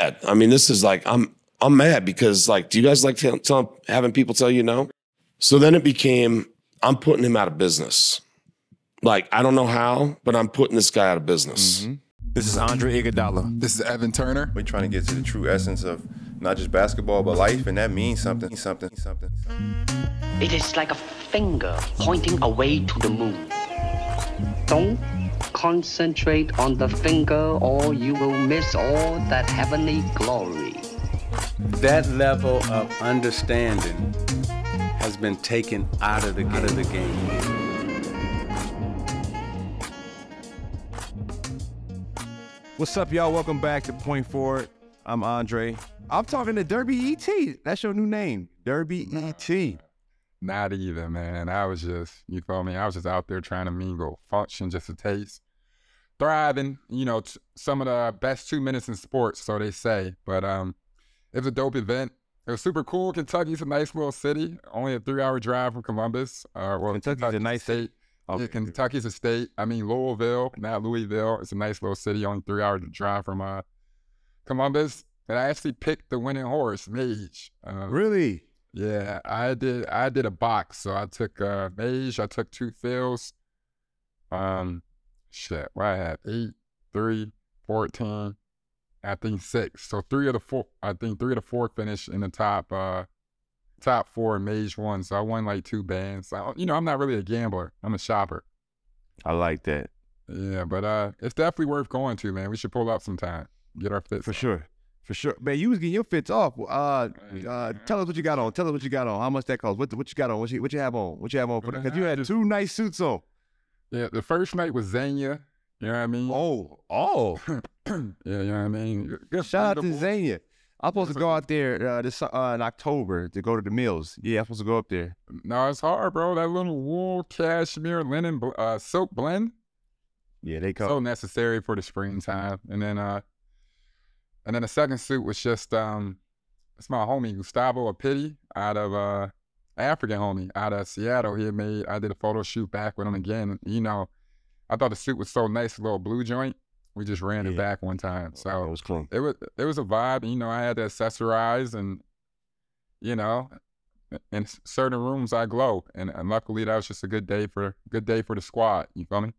I mean, this is like I'm I'm mad because like, do you guys like tell, tell, having people tell you no? So then it became I'm putting him out of business. Like I don't know how, but I'm putting this guy out of business. Mm-hmm. This is Andre Iguodala. This is Evan Turner. We're trying to get to the true essence of not just basketball but life, and that means something, something, something. It is like a finger pointing away to the moon. Don't concentrate on the finger or you will miss all that heavenly glory. That level of understanding has been taken out of the, out of the game. What's up, y'all? Welcome back to Point Forward. I'm Andre. I'm talking to Derby ET. That's your new name, Derby ET. Not either, man. I was just, you feel me? I was just out there trying to mingle, function just a taste, thriving. You know, t- some of the best two minutes in sports, so they say. But um, it was a dope event. It was super cool. Kentucky's a nice little city, only a three-hour drive from Columbus. Uh, well, Kentucky's a nice state. Okay. Yeah, Kentucky's a state. I mean, Louisville, not Louisville. It's a nice little city, only three hours to drive from uh, Columbus. And I actually picked the winning horse, Mage. Uh, really? Yeah, I did. I did a box, so I took uh, Mage. I took Two Phil's. Um, shit, what I had eight, three, 14, I think six. So three of the four, I think three of the four finished in the top. Uh, top four in Mage one, so I won like two bands. You know, I'm not really a gambler. I'm a shopper. I like that. Yeah, but uh, it's definitely worth going to, man. We should pull up sometime, get our fits for on. sure, for sure. Man, you was getting your fits off. Uh, uh, tell us what you got on. Tell us what you got on. How much that cost? What what you got on? What you what you have on? What you have on? Because you had two nice suits on. Yeah, the first night was Zegna. You know what I mean? Oh, oh. yeah, you know what I mean? Shout out to Zegna. I'm supposed to go out there uh, this uh, in October to go to the mills. Yeah, I'm supposed to go up there. No, it's hard, bro. That little wool, cashmere, linen, uh, silk blend. Yeah, they come so necessary for the springtime. And then, uh, and then the second suit was just um, it's my homie Gustavo Apiti out of uh, African homie out of Seattle. He made. I did a photo shoot back with him again. You know, I thought the suit was so nice, a little blue joint. We just ran yeah. it back one time. Oh, so it was cool. It was it was a vibe. You know, I had to accessorize and you know, in certain rooms I glow. And, and luckily that was just a good day for good day for the squad. You feel me?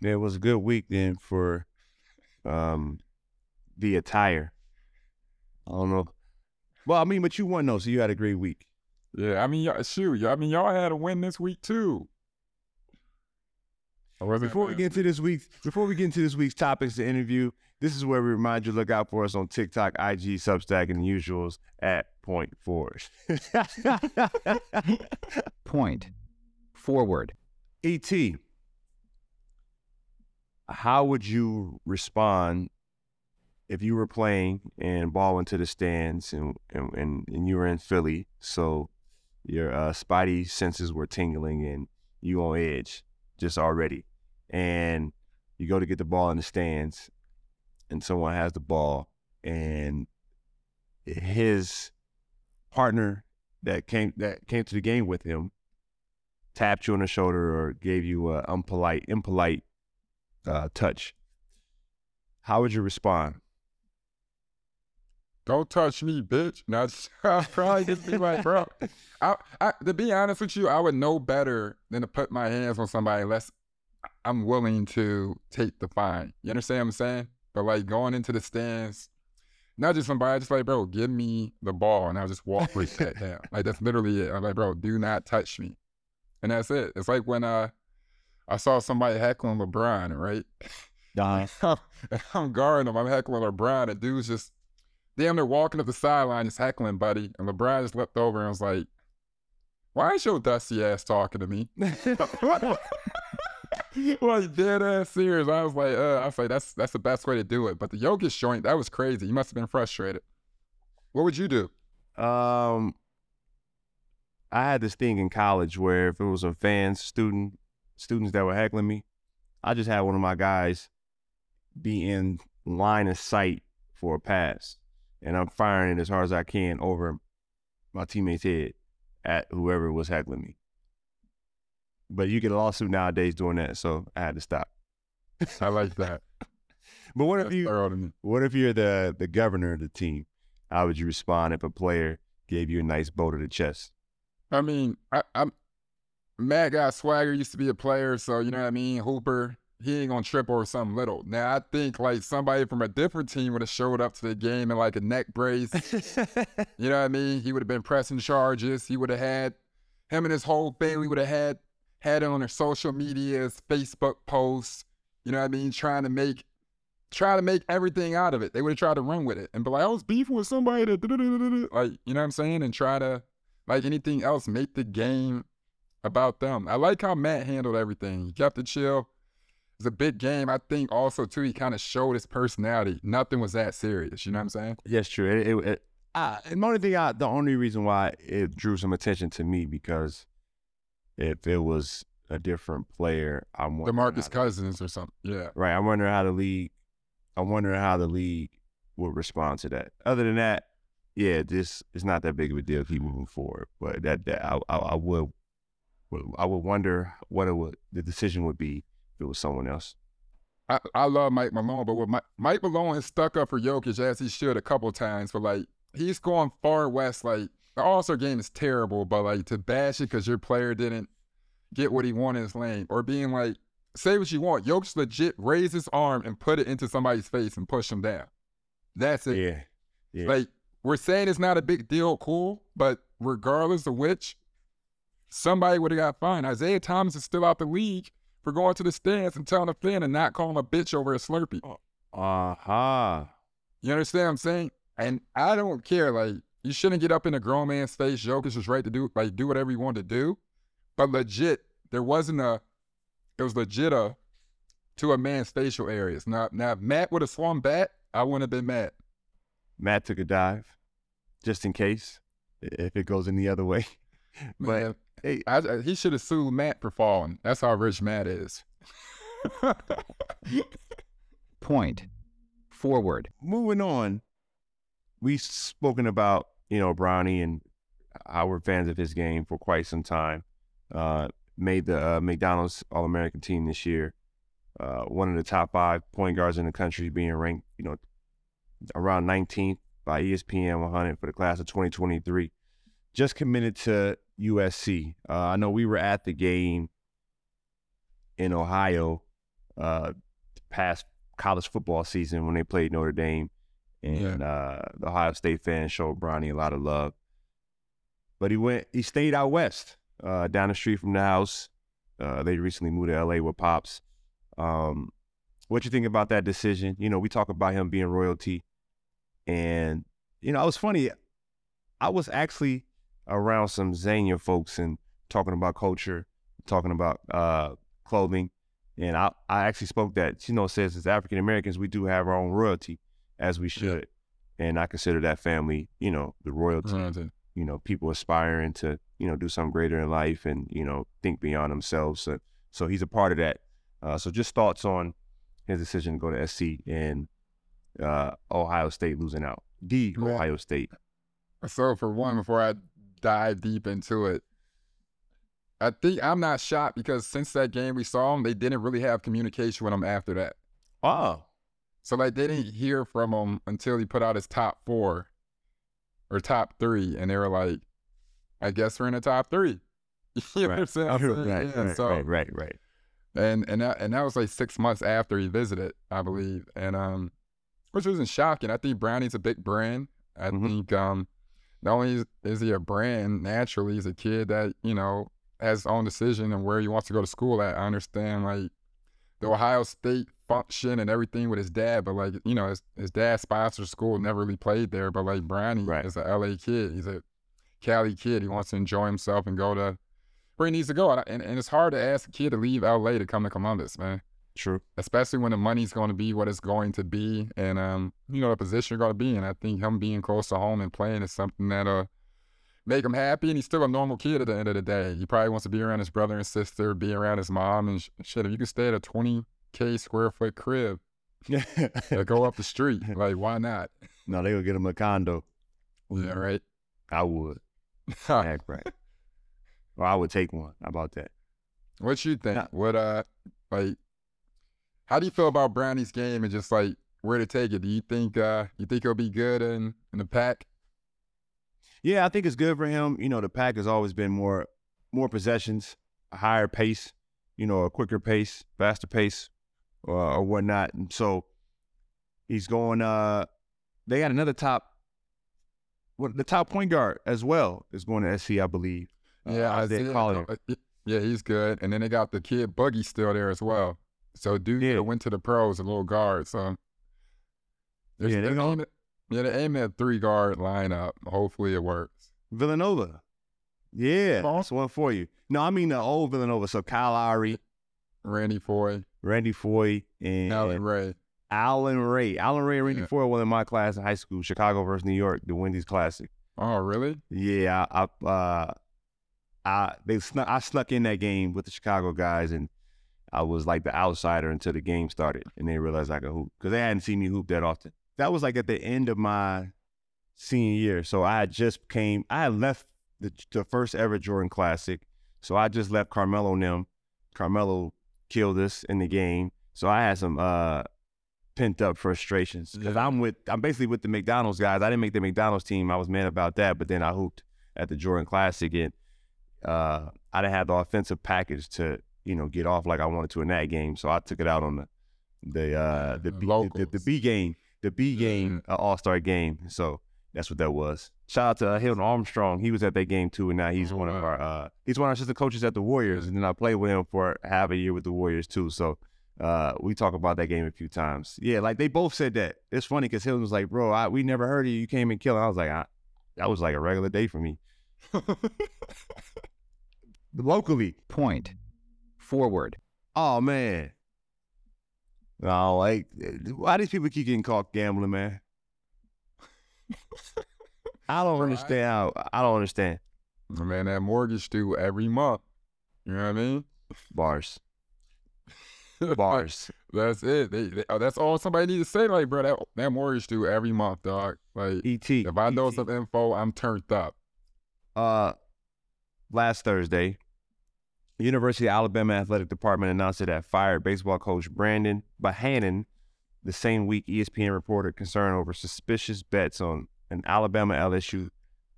Yeah, it was a good week then for um the attire. I don't know. Well, I mean, but you won though, so you had a great week. Yeah, I mean, y'all, shoot, I mean, y'all had a win this week too. Before we get into this week's before we get into this week's topics to interview, this is where we remind you to look out for us on TikTok, IG, Substack, and the usuals at Point Forward. Point Forward. ET. How would you respond if you were playing and ball into the stands and and, and, and you were in Philly, so your uh, spidey senses were tingling and you on edge just already. And you go to get the ball in the stands and someone has the ball and his partner that came that came to the game with him tapped you on the shoulder or gave you a unpolite impolite uh, touch. How would you respond don't touch me, bitch. Now, I probably just be like, bro. I, I, to be honest with you, I would know better than to put my hands on somebody unless I'm willing to take the fine. You understand what I'm saying? But like going into the stands, not just somebody, just like, bro, give me the ball and I'll just walk with that down. Like that's literally it. I'm like, bro, do not touch me. And that's it. It's like when uh I saw somebody heckling LeBron, right? Uh-huh. I'm guarding him. I'm heckling LeBron, and dude's just damn they're walking up the sideline, just heckling, buddy. And LeBron just leapt over and was like, "Why is your dusty ass talking to me?" like dead ass serious. I was like, uh, I was like, that's that's the best way to do it. But the Jokic joint, that was crazy. You must have been frustrated. What would you do? Um, I had this thing in college where if it was a fan student, students that were heckling me, I just had one of my guys be in line of sight for a pass, and I'm firing it as hard as I can over my teammate's head at whoever was heckling me. But you get a lawsuit nowadays doing that, so I had to stop. I like that. But what if you thorough to me. what if you're the the governor of the team? How would you respond if a player gave you a nice bow to the chest? I mean, I, I'm Mad Guy swagger, used to be a player, so you know what I mean. Hooper, he ain't gonna trip or something little. Now I think like somebody from a different team would have showed up to the game in like a neck brace. you know what I mean? He would have been pressing charges. He would have had him and his whole family would have had had it on their social medias, Facebook posts. You know what I mean? Trying to make try to make everything out of it. They would have tried to run with it and be like, I was beefing with somebody that like, you know what I'm saying? And try to like anything else, make the game about them. I like how Matt handled everything. He kept it chill. It's a big game. I think also too, he kind of showed his personality. Nothing was that serious. You know what I'm saying? Yes, true. It, it, it, I, and the only thing, I, the only reason why it drew some attention to me because if it was a different player, I'm wondering how DeMarcus the- Cousins or something. Yeah. Right. I'm wondering how the league. I'm wondering how the league would respond to that. Other than that, yeah, this is not that big of a deal. Keep moving forward, but that, that I, I, I would, would- I would wonder what it would the decision would be if it was someone else. I, I love Mike Malone, but what Mike, Mike Malone has stuck up for Jokic as he should a couple times. But like he's going far west. Like the All Star game is terrible, but like to bash it because your player didn't get what he wanted in his lane, or being like, say what you want. Jokic legit raised his arm and put it into somebody's face and push him down. That's it. Yeah, yeah. Like we're saying it's not a big deal, cool, but regardless of which, somebody would have got fined. Isaiah Thomas is still out the league for going to the stands and telling a fan and not calling a bitch over a Slurpee. Aha. You understand what I'm saying? And I don't care. Like you shouldn't get up in a grown man's face. Jokic was right to do like do whatever you want to do, but legit, there wasn't a. It was legit a to a man's facial areas. Now, now if Matt would have swung back, I wouldn't have been mad. Matt took a dive, just in case if it goes in the other way. But Man, hey, I, I- he should have sued Matt for falling. That's how rich Matt is. Point. Forward. moving on, we've spoken about you know Bronny and how we're fans of his game for quite some time. Uh, made the uh, McDonald's All American team this year. Uh, one of the top five point guards in the country, being ranked you know around 19th by ESPN 100 for the class of 2023. Just committed to USC. Uh, I know we were at the game in Ohio uh, past college football season when they played Notre Dame, and uh, the Ohio State fans showed Bronny a lot of love. But he went, he stayed out west, uh, down the street from the house. Uh, they recently moved to LA with pops. Um, what you think about that decision? You know, we talk about him being royalty, and you know, it was funny. I was actually around some Zania folks and talking about culture, talking about uh, clothing, and I, I actually spoke that you know says as African Americans we do have our own royalty as we should, and I consider that family you know the royalty. You know, people aspiring to you know do something greater in life and you know think beyond themselves. So so he's a part of that. Uh, so just thoughts on his decision to go to SC and uh, Ohio State losing out. The Yeah. Ohio State. So for one, before I dive deep into it, I think I'm not shocked because since that game we saw him, they didn't really have communication with him after that. Oh, So like they didn't hear from him until he put out his top four or top three, and they were like, "I guess we're in the top three. you know what I'm saying? right, Yeah, right, so- right, right, right. and and that and that was like six months after he visited, I believe, and um, which wasn't shocking. I think Bronny's a big brand. I Mhm. think um, not only is, he a brand naturally, he's a kid that you know has his own decision and where he wants to go to school at. I understand like the Ohio State function and everything with his dad, but like you know his his dad sponsored school, never really played there, but like Bronny Right. is a LA kid. He's a Cali kid. He wants to enjoy himself and go to where he needs to go. And, and, and it's hard to ask a kid to leave LA to come to Columbus, man. True. Especially when the money's going to be what it's going to be, and um, you know the position you're going to be in. I think him being close to home and playing is something that uh make him happy. And he's still a normal kid at the end of the day. He probably wants to be around his brother and sister, be around his mom, and sh- shit. If you can stay at a 20k square foot crib, go up the street, like why not? no, they will get him a condo. Yeah, right. I would. Act right. Or I would take one. How about that? What you think? Nah. What uh like How do you feel about Bronny's game and just like where to take it? Do you think uh you think he'll be good in in the Pac? Yeah, I think it's good for him. You know, the Pac has always been more more possessions, a higher pace, you know, a quicker pace, faster pace, or, or whatnot. And so he's going. uh They got another top, what the top point guard as well is going to SC, I believe. Uh, Yeah, I Isaiah. Collier. Uh, Yeah, he's good. And then they got the kid Boogie still there as well. So dude Yeah. went to the pros, a little guard. So there's- Yeah, they they're gonna- aiming, yeah, they're aiming at three guard lineup. Hopefully it works. Villanova. Yeah, that's one for you. No, I mean the old Villanova. So Kyle Lowry, Randy Foye, Randy Foye, and Allen Ray. Allen Ray. Allen Ray and Randy Yeah. Foye were in my class in high school, Chicago versus New York, the Wendy's Classic. Oh, really? Yeah, I, I uh, I they snuck I snuck in that game with the Chicago guys, and I was like the outsider until the game started, and they realized I could hoop because they hadn't seen me hoop that often. That was like at the end of my senior year, so I just came. I left the the first ever Jordan Classic, so I just left Carmelo them. Carmelo killed us in the game, so I had some uh pent up frustrations because I'm with I'm basically with the McDonald's guys. I didn't make the McDonald's team. I was mad about that, but then I hooped at the Jordan Classic and uh, I didn't have the offensive package to you know get off like I wanted to in that game, so I took it out on the the uh, the, the B, the, the. B game, the B game uh, All Star game. So that's what that was. Shout out to uh, Hilton Armstrong. He was at that game too, and now he's Oh, one of our uh, he's one of our assistant coaches at the Warriors, and then I played with him for half a year with the Warriors too. So uh, we talk about that game a few times. Yeah, like they both said that. It's funny because Hilton was like, "Bro, I, we never heard of you. You came and killed." I was like, I, "That was like a regular day for me." Locally, Point. Forward. oh man, no, like why these people keep getting caught gambling, man? I don't Right. understand how. I don't understand Man, that mortgage due every month. You know what I mean? bars, bars. That's it. They, they, oh, that's all somebody needs to say. Like, bro, that, that mortgage due every month, dog. Like, Et. if I know ET. some info, I'm turned up. uh, last Thursday, University of Alabama Athletic Department announced it had fired baseball coach Brandon Bohannon. The same week, ESPN reported concern over suspicious bets on an Alabama LSU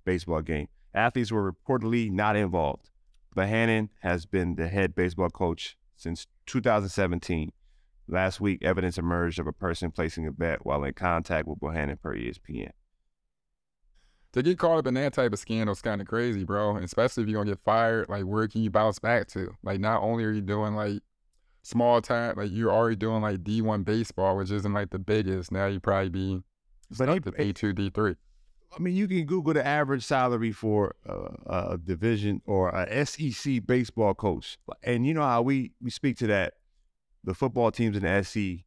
baseball game. Athletes were reportedly not involved. Bohannon has been the head baseball coach since 2017. Last week, evidence emerged of a person placing a bet while in contact with Bohannon per ESPN. To get caught up in that type of scandal is kind of crazy, bro. Especially if you're gonna get fired. Like, where can you bounce back to? Like, not only are you doing like small time, like you're already doing like D1 baseball, which isn't like the biggest. Now you probably be But he- stuck to D2, D3. I mean, you can Google the average salary for uh, a division or a SEC baseball coach, and you know how we we speak to that. The football teams in the SEC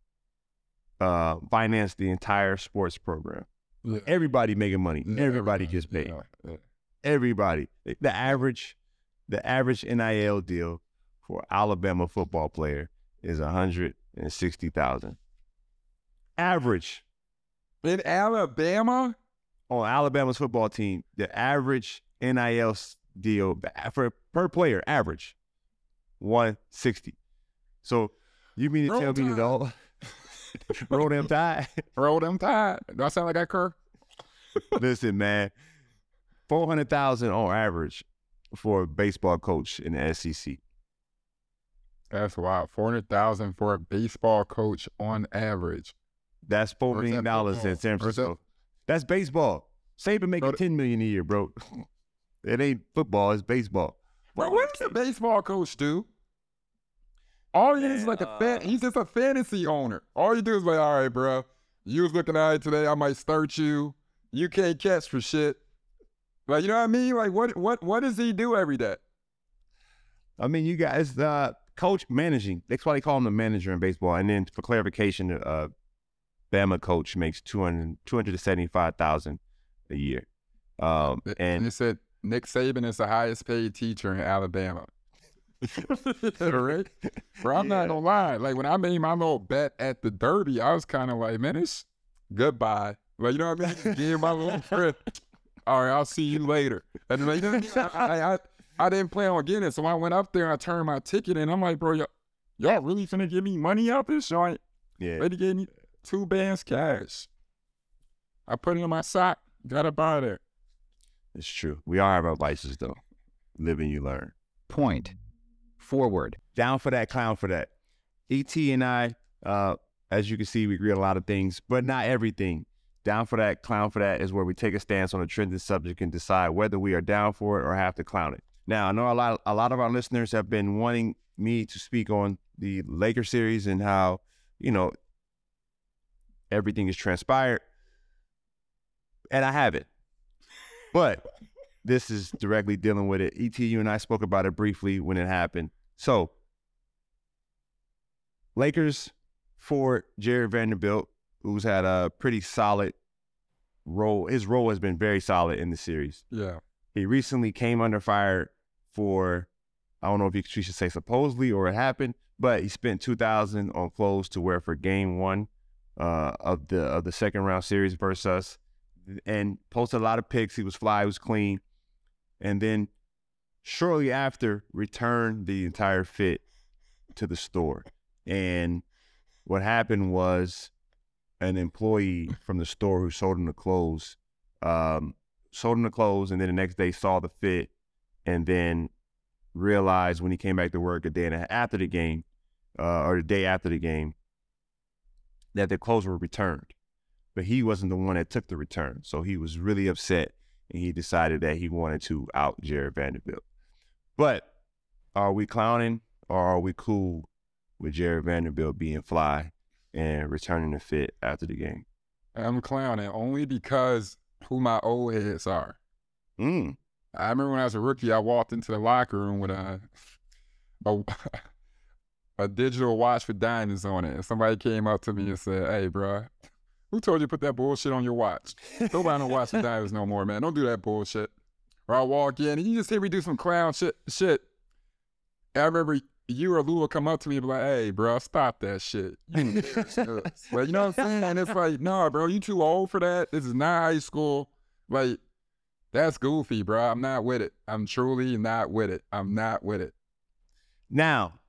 uh, finance the entire sports program. Yeah. Everybody making money. Yeah, Everybody gets paid. Everybody. The average, the average NIL deal for Alabama football player is hundred and sixty thousand. Average. In Alabama, on Alabama's football team, the average NIL deal for per player average one sixty. So you mean to Roll tell me that all roll them tide? roll them tide. Do I sound like I cur? Listen, man, four hundred thousand on average for a baseball coach in the SEC. That's wild. Four hundred thousand for a baseball coach on average. That's four million that dollars in? San that- Francisco. That's baseball. Saban making ten million a year, bro. It ain't football, it's baseball. Bro, what does a baseball coach do? All he is like a uh, fan. He's just a fantasy owner. All you do is like, all right, bro. You was looking at it today. I might start you. You can't catch for shit. Like, you know what I mean? Like, what, what, what does he do every day? I mean, you guys, uh, coach managing. That's why they call him the manager in baseball. And then for clarification, uh, Bama coach makes 200, 275,000 a year. Um, And and it said Nick Saban is the highest paid teacher in Alabama. Right? Bro, I'm not gonna lie. Like when I made my little bet at the Derby, I was kind of like, man, it's goodbye. Like you know what I mean? Give my little friend. All right, I'll see you later. And like, you know what I, mean? I, I, I didn't plan on getting it, so I went up there. I turned my ticket in. I'm like, bro, y'all, y'all really finna give me money out this joint? Yeah. Lady gave me two bands cash. I put it in my sock. Got to buy of there. It's true. We all have our vices though. Live and you learn. Point. Forward. Down for that, clown for that. ET and I, uh, as you can see, we agree on a lot of things, but not everything. Down for that, clown for that is where we take a stance on a trending subject and decide whether we are down for it or have to clown it. Now, I know a lot, a lot of our listeners have been wanting me to speak on the Laker series and how, you know, everything is transpired, and I haven't. But this is directly dealing with it. Et, you and I spoke about it briefly when it happened. So, Lakers for Jared Vanderbilt, who's had a pretty solid role. His role has been very solid in the series. Yeah. He recently came under fire for, I don't know if you should say supposedly or it happened, but he spent two thousand on clothes to wear for Game One uh, of the of the second round series versus us, and posted a lot of pics. He was fly, he was clean, and then shortly after returned the entire fit to the store. And what happened was an employee from the store who sold him the clothes um, sold him the clothes, and then the next day saw the fit, and then realized when he came back to work a day and a half after the game, uh, or the day after the game, that the clothes were returned. But he wasn't the one that took the return, so he was really upset, and he decided that he wanted to out Jared Vanderbilt. But are we clowning or are we cool with Jared Vanderbilt being fly and returning to fit after the game? I'm clowning only because who my old heads are. Mm. I remember when I was a rookie, I walked into the locker room with a a, a digital watch with diamonds on it, and somebody came up to me and said, "Hey, bro, who told you to put that bullshit on your watch? Nobody don't watch with diamonds no more, man. Don't do that bullshit." Or I walk in and you just hear me do some clown shit. Shit. I remember you or Lou will come up to me and be like, "Hey, bro, stop that shit." You like, you know what I'm saying? And it's like, no, bro, you too old for that. This is not high school. Like, that's goofy, bro. I'm not with it. I'm truly not with it. I'm not with it. Now,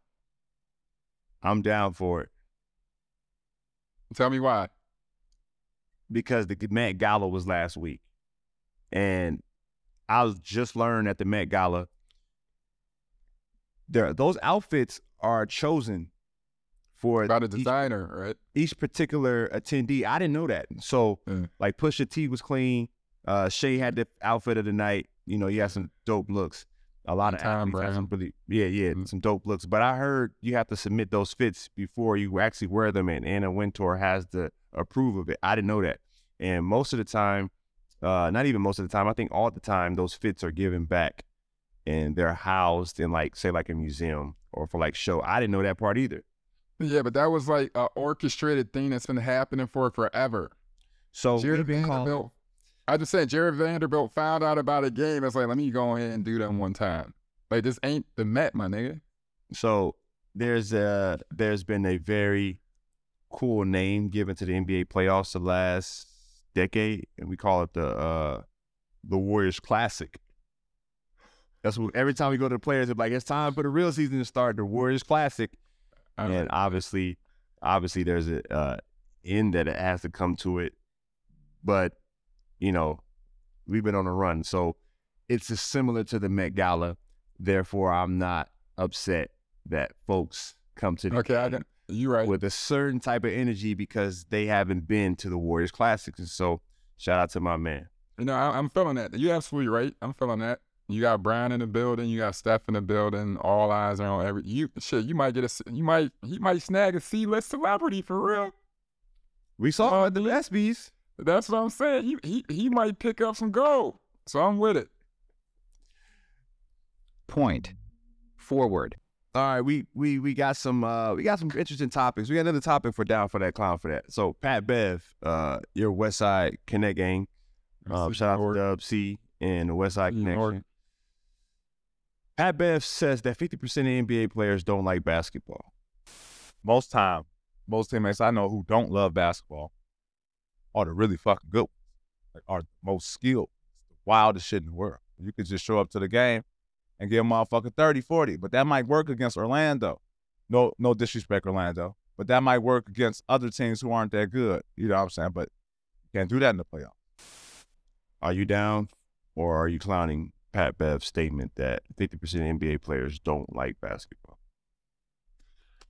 I'm down for it Tell me why. because the Met Gala was last week, and I was just learned at the Met Gala. There, those outfits are chosen for a each- designer, right? each particular attendee. I didn't know that. So Yeah. like Pusha T was clean. Uh Shay had the outfit of the night. You know, he had some dope looks. A lot of time, athletes have some Brown. really yeah, yeah, Mhm. some dope looks. But I heard you have to submit those fits before you actually wear them and Anna Wintour has to approve of it. I didn't know that. And most of the time, uh, not even most of the time, I think all the time those fits are given back and they're housed in like say like a museum or for like show. I didn't know that part either. Yeah, but that was like a orchestrated thing that's been happening for forever. So Jared we've been called- Vanderbilt. I just said Jared Vanderbilt found out about a game. It's like, let me go ahead and do that one time. Like this ain't the Met, my nigga. So there's a there's been a very cool name given to the NBA playoffs the last decade, and we call it the uh the Warriors Classic. That's what every time we go to the players, it's like it's time for the real season to start. The Warriors Classic, I and obviously, obviously there's a uh, end that it has to come to it. But you know, we've been on a run, so it's similar to the Met Gala. Therefore, I'm not upset that folks come to the okay, I game right. with a certain type of energy because they haven't been to the Warriors Classics. And so, shout out to my man. You know, I, I'm feeling that. You absolutely right. I'm feeling that. You got Brian in the building. You got Steph in the building. All eyes are on every. You shit. You might get a. You might. He might snag a C-list celebrity for real. We saw it at the ESPYS. That's what I'm saying. He he he might pick up some gold. So I'm with it. Point. Forward. All right, we we we got some uh we got some interesting topics. We got another topic for down for that clown for that. So Pat Bev, uh, your West Side Connect gang. Um, shout out to Dub C and the West Side. Connection. Pat Bev says that 50% of NBA players don't like basketball. most time, most teammates I know who don't love basketball are the really fucking good ones. Like are the most skilled, the wildest shit in the world. You could just show up to the game and give a motherfucker 30, 40. But that might work against Orlando. No, no disrespect, Orlando, but that might work against other teams who aren't that good. You know what I'm saying? But you can't do that in the playoffs. Are you down or are you clowning Pat Bev's statement that 50% of NBA players don't like basketball?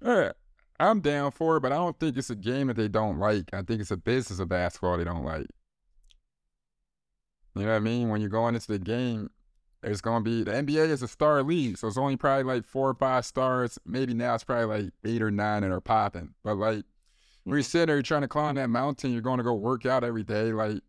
Yeah, I'm down for it, but I don't think it's a game that they don't like. I think it's a business of basketball they don't like. You know what I mean? When you're going into the game, there's going to be the NBA is a star league, so it's only probably like four or five stars. Maybe now it's probably like eight or nine that are popping. But like when you're mm. sitting there, you're trying to climb that mountain, you're going to go work out every day. Like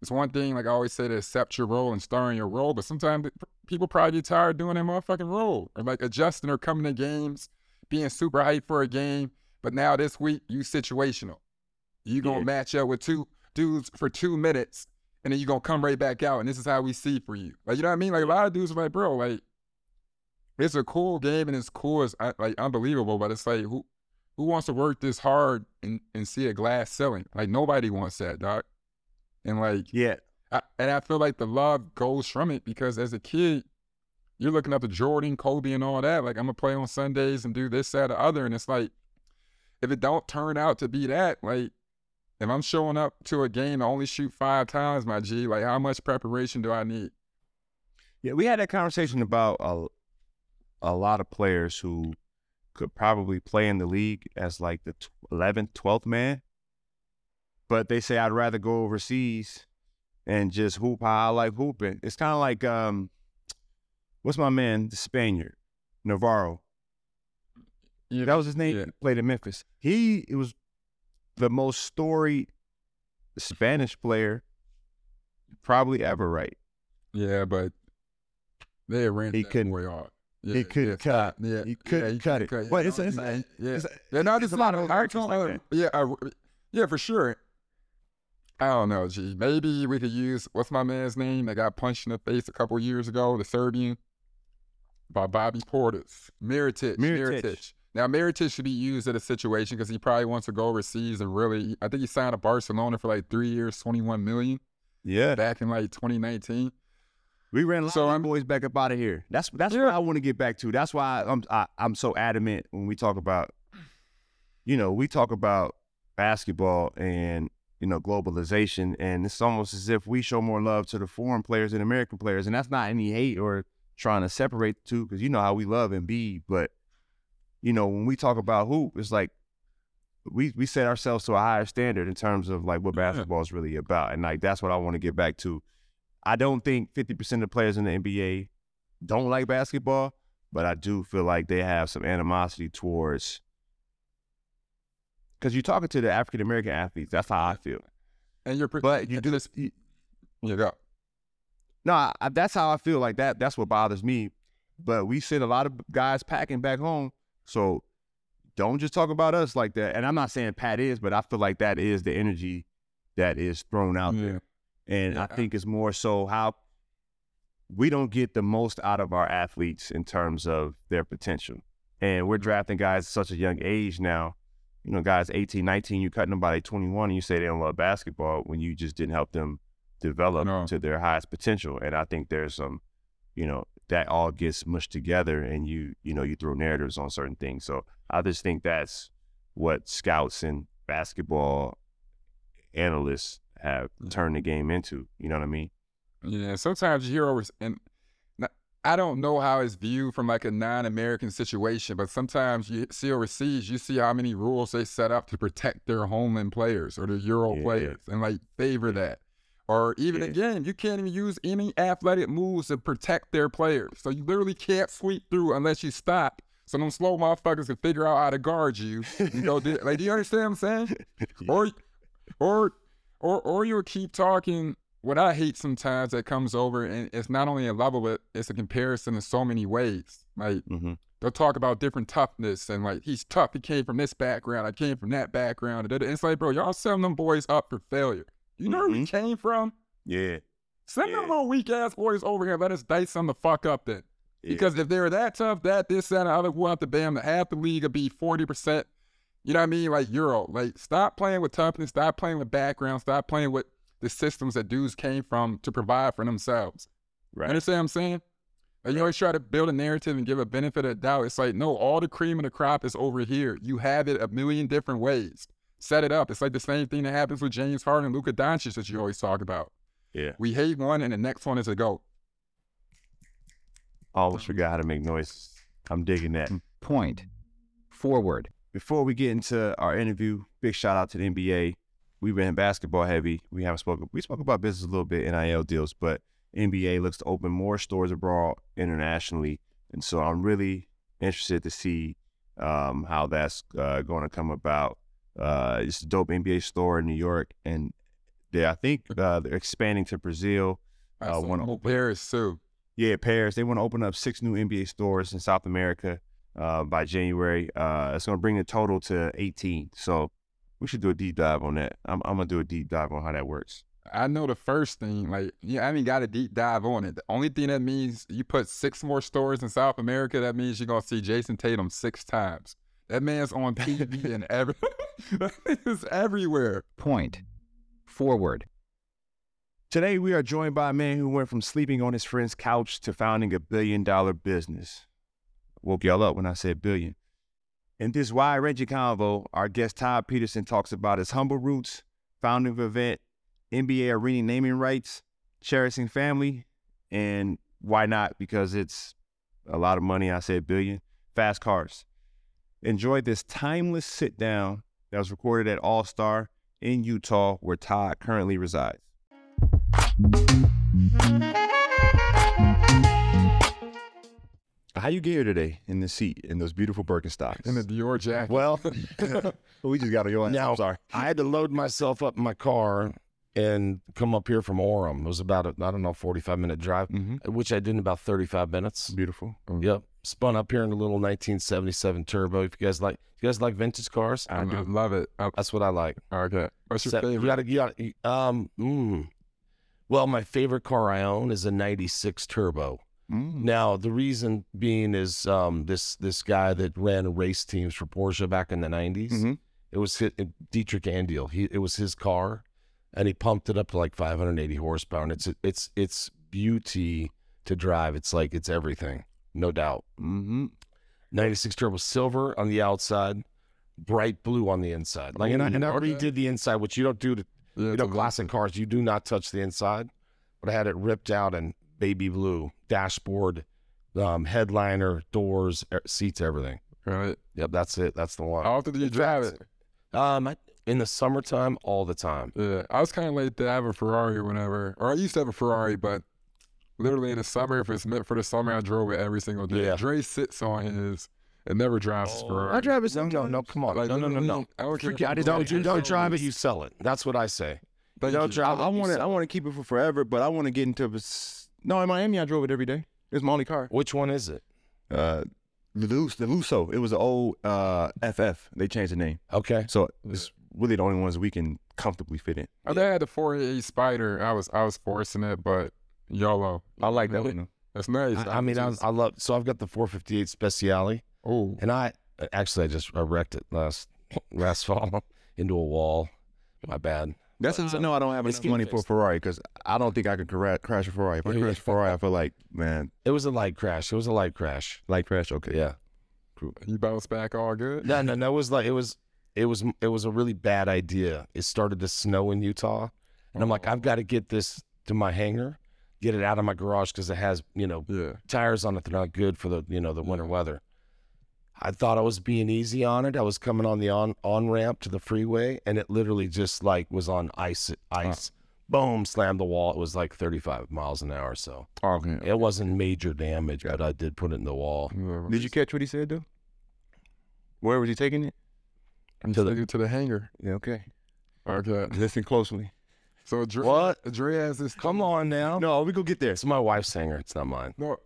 it's one thing, like I always say, to accept your role and star in your role. But sometimes people probably get tired doing that motherfucking role or like adjusting or coming to games, being super hyped for a game. But now this week, you situational. You gonna Yeah. match up with two dudes for two minutes, and then you're gonna come right back out, and this is how we see for you. Like you know what I mean? Like a lot of dudes are like, bro, like it's a cool game and it's cool, it's like unbelievable, but it's like who who wants to work this hard and, and see a glass ceiling? Like nobody wants that, doc. And like Yeah. I, and I feel like the love goes from it because as a kid, you're looking up to Jordan, Kobe, and all that. Like I'm gonna play on Sundays and do this, that, or other, and it's like if it don't turn out to be that, like if I'm showing up to a game, I only shoot five times, my G. Like how much preparation do I need? Yeah, we had that conversation about a, a lot of players who could probably play in the league as like the tw- 11th, 12th man. But they say I'd rather go overseas and just hoop how I like hooping. It's kind of like, um, what's my man, the Spaniard, Navarro. Yeah, That was his name. Yeah. Played in Memphis. He it was the most storied Spanish player probably ever, right? Yeah, but they ran He that couldn't- boy off. Yeah, he couldn't yeah, cut. Yeah, He couldn't yeah, cut it. But it's it's yeah, it's a- yeah, no, it's a lot of I artists like Yeah, I, yeah, for sure. I don't know, G. Maybe we could use what's my man's name that got punched in the face a couple years ago, the Serbian, by Bobby Portis, Mirotic. Mirotic. Now Mirotic should be used at a situation because he probably wants to go overseas and really. I think he signed to Barcelona for like three years, twenty one million Yeah. back in like twenty nineteen. We ran a lot So of I'm- boys back up out of here. That's that's what I want to get back to. That's why I'm I, I'm so adamant when we talk about, you know, we talk about basketball and you know globalization, and it's almost as if we show more love to the foreign players than American players, and that's not any hate or trying to separate the two, because you know how we love and be, but you know when we talk about hoop, it's like we we set ourselves to a higher standard in terms of like what basketball is really about, and like that's what I want to get back to. I don't think 50% of the players in the NBA don't like basketball, but I do feel like they have some animosity towards because you're talking to the African American athletes. That's how I feel. And you're, But you do this. You go. No, I, I- that's how I feel. Like that. That's what bothers me. But we send a lot of guys packing back home, so don't just talk about us like that. And I'm not saying Pat is, but I feel like that is the energy that is thrown out Yeah. there. And Yeah. I think it's more so how we don't get the most out of our athletes in terms of their potential. And we're drafting guys at such a young age now. You know, guys 18, 19, you're cutting them by like 21 and you say they don't love basketball when you just didn't help them develop No. to their highest potential. And I think there's some, you know, that all gets mushed together and you, you know, you throw narratives on certain things. So I just think that's what scouts and basketball analysts have mm. turned the game into. You know what I mean? Yeah, sometimes you hear over, and I don't know how it's viewed from like a non-American situation, but sometimes you see overseas, you see how many rules they set up to protect their homeland players or their Euro Yeah. players, and like favor that. Or even Yeah. again, you can't even use any athletic moves to protect their players. So you literally can't sweep through unless you stop. So them slow motherfuckers can figure out how to guard you. You know, do- like, do you understand what I'm saying? or or or or you'll keep talking what I hate sometimes that comes over and it's not only a level but it's a comparison in so many ways. Like Mm-hmm. they'll talk about different toughness and like he's tough, he came from this background, I came from that background. And it's like, bro, y'all setting them boys up for failure. You know where we mm-hmm. came from? Yeah. Send them Yeah. little weak ass boys over here. Let us dice them the fuck up then. Yeah. Because if they were that tough, that, this, that, and the other, we'll have to bam the half the league would be 40%. You know what I mean? Like Euro. Like stop playing with toughness, stop playing with background, stop playing with the systems that dudes came from to provide for themselves. Right. Understand what I'm saying? And you always try to build a narrative and give a benefit of doubt. It's like, no, all the cream of the crop is over here. You have it a million different ways. Set it up. It's like the same thing that happens with James Harden and Luka Doncic that you always talk about. Yeah. We hate one, and the next one is a goat. Always forgot how to make noises. I'm digging that. Point. Forward. Before we get into our interview, big shout out to the NBA. We've been basketball heavy. We haven't spoken. We spoke about business a little bit, NIL deals, but NBA looks to open more stores abroad internationally, and so I'm really interested to see um, how that's uh, going to come about. Uh, it's a dope NBA store in New York, and they, I think uh, they're expanding to Brazil. I Uh, saw one- Mo Paris too. Yeah, Paris. They want to open up six new NBA stores in South America uh, by January. Uh, it's going to bring the total to 18. So we should do a deep dive on that. I'm, I'm going to do a deep dive on how that works. I know the first thing, like, yeah, I haven't got a deep dive on it. The only thing that means you put six more stores in South America, that means you're gonna see Jayson Tatum six times. That man's on TV and every that is everywhere. Point. Forward. Today, we are joined by a man who went from sleeping on his friend's couch to founding a billion dollar business. Woke y'all up when I said billion. In this wide ranging convo, our guest Todd Pedersen talks about his humble roots, founding Vivint, NBA arena naming rights, cherishing family, and why not? Because it's a lot of money. I said billion. Fast cars. Enjoy this timeless sit down that was recorded at All Star in Utah, where Todd currently resides. How you get here today in this seat in those beautiful Birkenstocks? In the Dior jacket. Well, we just got on your Now- I'm sorry. I had to load myself up in my car and come up here from Orem. It was about a, I don't know, 45 minute drive, Mm-hmm. which I did in about 35 minutes. Beautiful. Yep. Spun up here in a little 1977 turbo. If you guys like, you guys like vintage cars? I do love it. Oh, That's what I like. okay. What's your favorite? You gotta, you gotta, um, mm. well, my favorite car I own is a 96 turbo. Mm. Now, the reason being is um, this this guy that ran race teams for Porsche back in the 90s. Mhm. It was his, Dietrich Andiel. He it was his car, and he pumped it up to like 580 horsepower. And it's it's it's beauty to drive. It's like it's everything, no doubt. Mm-hmm. 96 turbo silver on the outside, bright blue on the inside. Like and I, and I Okay. redid the inside, which you don't do to yeah, you know classic cars. You do not touch the inside, but I had it ripped out in baby blue dashboard, um, headliner, doors, er, seats, everything. Right. Yep, that's it. That's the one. How often do you drive it? Um, I, in the summertime, all the time. Yeah, I was kind of late to have a Ferrari or whatever, or I used to have a Ferrari, but literally in the summer, if it's meant for the summer, I drove it every single day. Yeah. Dre sits on his and never drives his Ferrari. I drive it. No, no, no. Come on. Like, no, no, no, no. I don't care Forget- if don't, you Ferrari. don't drive it. You sell it. That's what I say. Thank don't you. drive I, I it, you want to. I want to keep it for forever, but I want to get into. a s- No, in Miami, I drove it every day. It was my only car. Which one is it? Uh, the Lus, the Lusso. It was an old uh FF. They changed the name, Okay. so it's really the only ones we can comfortably fit in. I had the 488 Spider. I was I was forcing it, but YOLO. I like that one. That's nice. I, I mean, I, I love. So I've got the 458 Speciale, oh, and I actually I just I wrecked it last last fall into a wall. My bad. That's But, how I I don't have it's enough money getting for a. Ferrari because I don't think I could cra- crash a Ferrari. If I Yeah. crash a Ferrari, I feel like man, It was a light crash. It was a light crash. light crash. Okay, Yeah. you bounce back all good. No, no, no. It was like it was, it was, it was a really bad idea. It started to snow in Utah, and I'm like, oh. I've got to get this to my hangar, get it out of my garage because it has, you know, Yeah. tires on it. They're not good for the, you know, the winter weather. I thought I was being easy on it. I was coming on the on on ramp to the freeway, and it literally just like was on ice. Ice. Boom! Slammed the wall. It was like 35 miles an hour. So oh, Okay. it wasn't major damage, but I did put it in the wall. Did you catch what he said though? Where was he taking it? You to the- to the hangar. Yeah, okay. Okay. Listen closely. So Dre, What? Dre has this. Come on now. No, we go get there. It's my wife's hanger. It's not mine. No,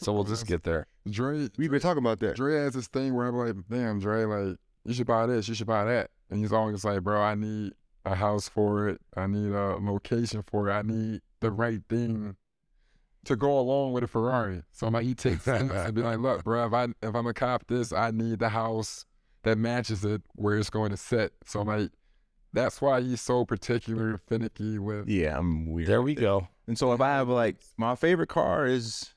So we'll just get there. Dre. We've been talking about that. Dre has this thing where I'm like, damn, Dre, like, you should buy this, you should buy that. And he's always like, bro, I need a house for it. I need a location for it. I need the right thing to go along with a Ferrari. So I'm like, he takes things and be like, look, bro, if, I, if I'm to cop this, I need the house that matches it where it's going to sit. So I'm like, that's why he's so particular and finicky with. Yeah, I'm weird. There we go. And so if I have like my favorite car is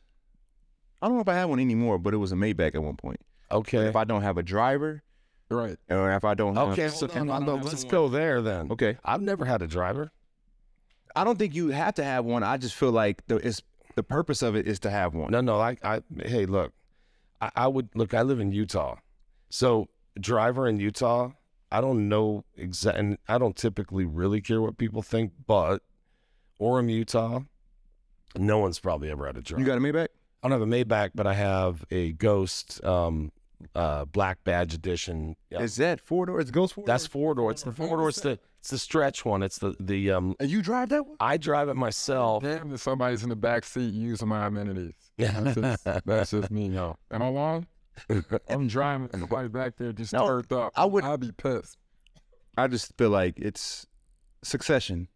I don't know if I have one anymore, but it was a Maybach at one point. Okay. If I don't have a driver, Right. or if I don't have, Okay, So- hold on, hold on, let's go there then. okay, I've never had a driver. I don't think you have to have one. I just feel like the it's the purpose of it is to have one. No, no. I, I hey, look, I, I would look. I live in Utah, so driver in Utah. I don't know exact, and I don't typically really care what people think, but Orem, Utah, no one's probably ever had a driver. You got a Maybach? I don't have a Maybach, but I have a Ghost um, uh, Black Badge Edition. Yeah. Is that four door? It's Ghost four. That's four door. It's the four door. It's the it's the stretch one. It's the the um. and you drive that one? I drive it myself. Damn, if somebody's in the back seat using my amenities. Yeah. That's just, that's just me, yo. Am I wrong? I'm driving and somebody back there just No, turned up. I would- I'd be pissed. I just feel like it's Succession.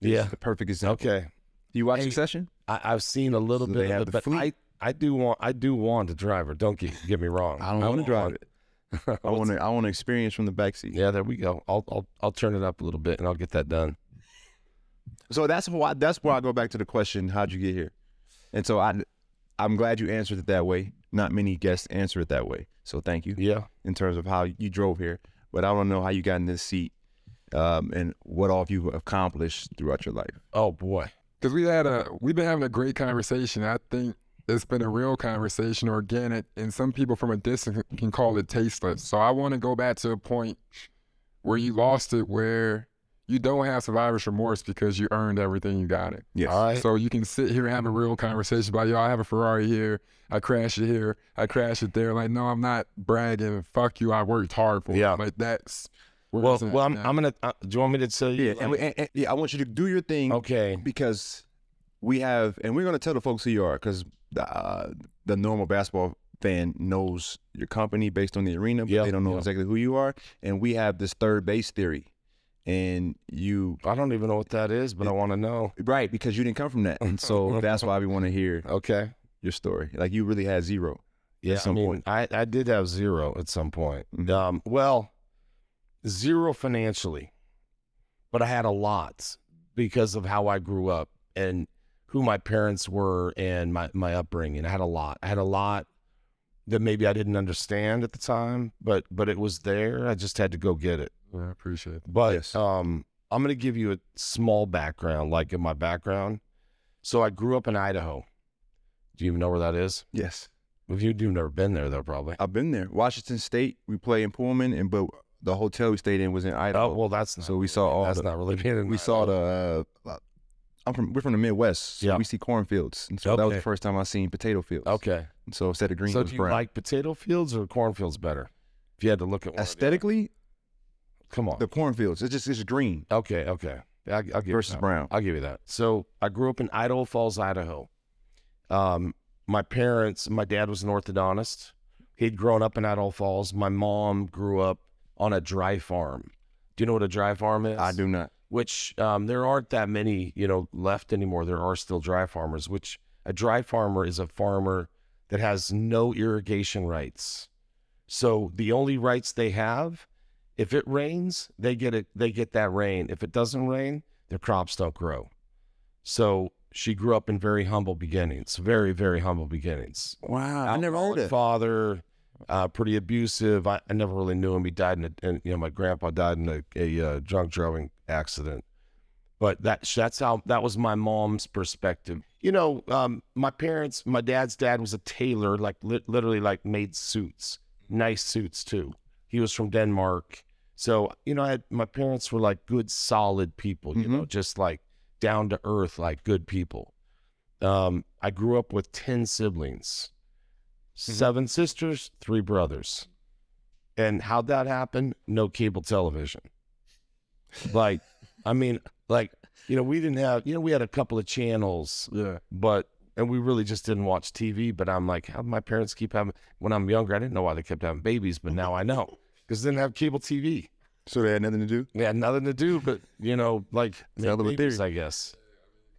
Yeah. the perfect example. Okay. Do you watch Hey, Succession? I, I've seen a little So bit they have of it, the but fleet. I, I do want I do want a driver. Don't get get me wrong. I don't want to drive it. I I want to. I want to experience from the backseat. Yeah, there we go. I'll I'll I'll turn it up a little bit and I'll get that done. So that's why. That's why I go back to the question: How'd you get here? And so I, I'm glad you answered it that way. Not many guests answer it that way. So thank you Yeah. in terms of how you drove here. But I don't know how you got in this seat, um, and what all you've accomplished throughout your life. Oh boy. Because we had a we've been having a great conversation. I think it's been a real conversation, organic, and some people from a distance can call it tasteless. So I want to go back to a point where you lost it, where you don't have survivor's remorse because you earned everything you got it. Yes. All right. So you can sit here and have a real conversation about, yo, I have a Ferrari here, I crashed it here, I crashed it there. Like, no, I'm not bragging. Fuck you, I worked hard for Yeah. it. Like that's where Well, well, I'm. I'm gonna. Uh, do you want me to tell you? Yeah, and, we- and- and- yeah. I want you to do your thing. Okay. because we have, and we're going to tell the folks who you are, because uh, the normal basketball fan knows your company based on the arena, but Yeah, they don't know yeah. exactly who you are. And we have this third base theory, and you I don't even know what that is, but I want to know. right because you didn't come from that, and so that's why we want to hear Okay. your story. Like you really had zero. Yeah. some I mean, point. I I did have zero at some point. Mhm. Um. Well, zero financially, but I had a lot because of how I grew up and who my parents were and my my upbringing. I had a lot. I had a lot that maybe I didn't understand at the time, but but it was there. I just had to go get it. Yeah, I appreciate it. But Yes. um, I'm gonna give you a small background, like in my background. So I grew up in Idaho. Do you even know where that is? Yes, If you you've never been there, though, probably. I've been there. Washington State. We play in Pullman, and but the hotel we stayed in was in Idaho. Oh well, that's not, so we saw all that's the, not really being. In we saw the. Uh, I'm from. We're from the Midwest. So Yeah. we see cornfields, so that was the first time I seen potato fields. Okay. And so instead of green, so do you brown. like potato fields or cornfields better? If you had to look at one or the other. aesthetically come on. the cornfields? It's just it's green okay, okay. I, I'll give versus brown. I'll give you that. So I grew up in Idaho Falls, Idaho. Um, my parents, my dad was an orthodontist. He'd grown up in Idaho Falls. My mom grew up on a dry farm. Do you know what a dry farm is? I do not. Which um, there aren't that many, you know, left anymore. There are still dry farmers. Which a dry farmer is a farmer that has no irrigation rights. So the only rights they have, if it rains, they get it. They get that rain. If it doesn't rain, their crops don't grow. So she grew up in very humble beginnings, very very humble beginnings. Wow, I never heard that. Father, uh, pretty abusive. I, I never really knew him. He died in a, and you know, my grandpa died in a, a uh, drunk driving accident. But that that's how that was my mom's perspective. You know, um, my parents, my dad's dad was a tailor, like li- literally like made suits, nice suits too. He was from Denmark, so you know, I had, my parents were like good, solid people. You know, mm-hmm. just like down to earth, like good people. Um, I grew up with ten siblings, mm-hmm. seven sisters, three brothers, and how'd that happen? No cable television. Like, I mean, like you know, we didn't have, you know, we had a couple of channels, Yeah. but and we really just didn't watch TV. But I'm like, how my parents keep having? When I'm younger, I didn't know why they kept having babies, but mm-hmm. now I know because they didn't have cable TV. So they had nothing to do. They had nothing to do, but you know, like a hell of a make babies, theory. I guess.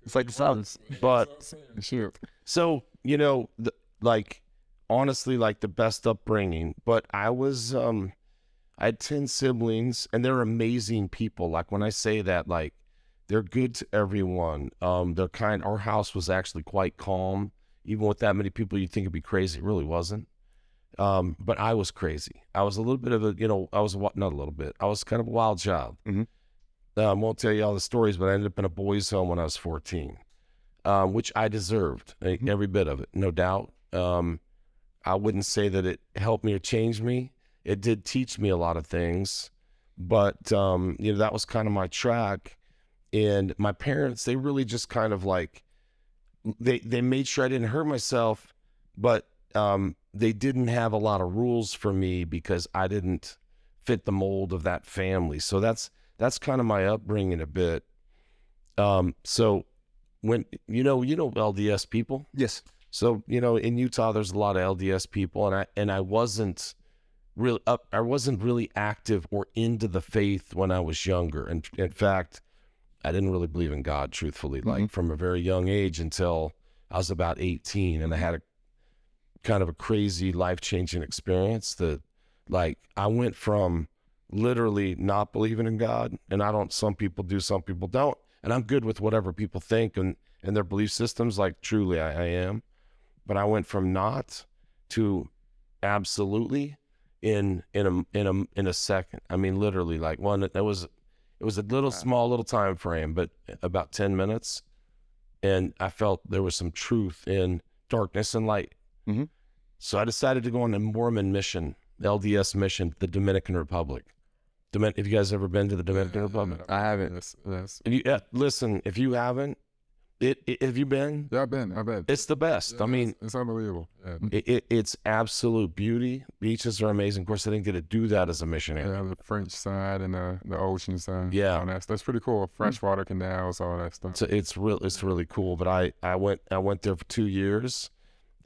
It's like the South. But Sure. so you know, the, like honestly, like the best upbringing. But I was, um, I had ten siblings, and they're amazing people. Like when I say that, like they're good to everyone. Um, they're kind. Our house was actually quite calm. even with that many people, you'd think it'd be crazy. It really wasn't. Um, but I was crazy. I was a little bit of a, you know, I was a, not a little bit. I was kind of a wild child. Mhm. Um, won't tell you all the stories, but I ended up in a boys' home when I was 14, um, which I deserved eh, every bit of it, no doubt. Um, I wouldn't say that it helped me or changed me. It did teach me a lot of things, but um, you know that was kind of my track. And my parents, they really just kind of like they they made sure I didn't hurt myself, but um, they didn't have a lot of rules for me because I didn't fit the mold of that family. So that's that's kind of my upbringing a bit. Um, so when you know you know LDS people, Yes. so you know, in Utah, there's a lot of LDS people, and I and I wasn't really up. I wasn't really active or into the faith when I was younger. And in fact, I didn't really believe in God, truthfully, like from a very young age until I was about 18, and I had a kind of a crazy life changing experience that, like, I went from literally not believing in God, and I don't. Some people do, some people don't, and I'm good with whatever people think and and their belief systems. Like, truly, I, I am but I went from not to absolutely in in a in a in a second. I mean, literally, like one. It was it was a little small little time frame, but about ten minutes, and I felt there was some truth in darkness and light. Mhm. So I decided to go on a Mormon mission, LDS mission, the Dominican Republic. Domin- have you guys ever been to the Dominican Republic? I haven't. Yes, yes. If you, yeah, listen, if you haven't, it, it have you been? Yeah, I've been. I've been. It's the best. I mean, it's, it's unbelievable. Yeah. it, it, it's absolute beauty. Beaches are amazing. Of course, I didn't get to do that as a missionary. Yeah, the French side and the the ocean side. Yeah. all that's that's pretty cool. Freshwater canals, all that stuff. So it's real. It's really cool. But I, I went I went there for two years,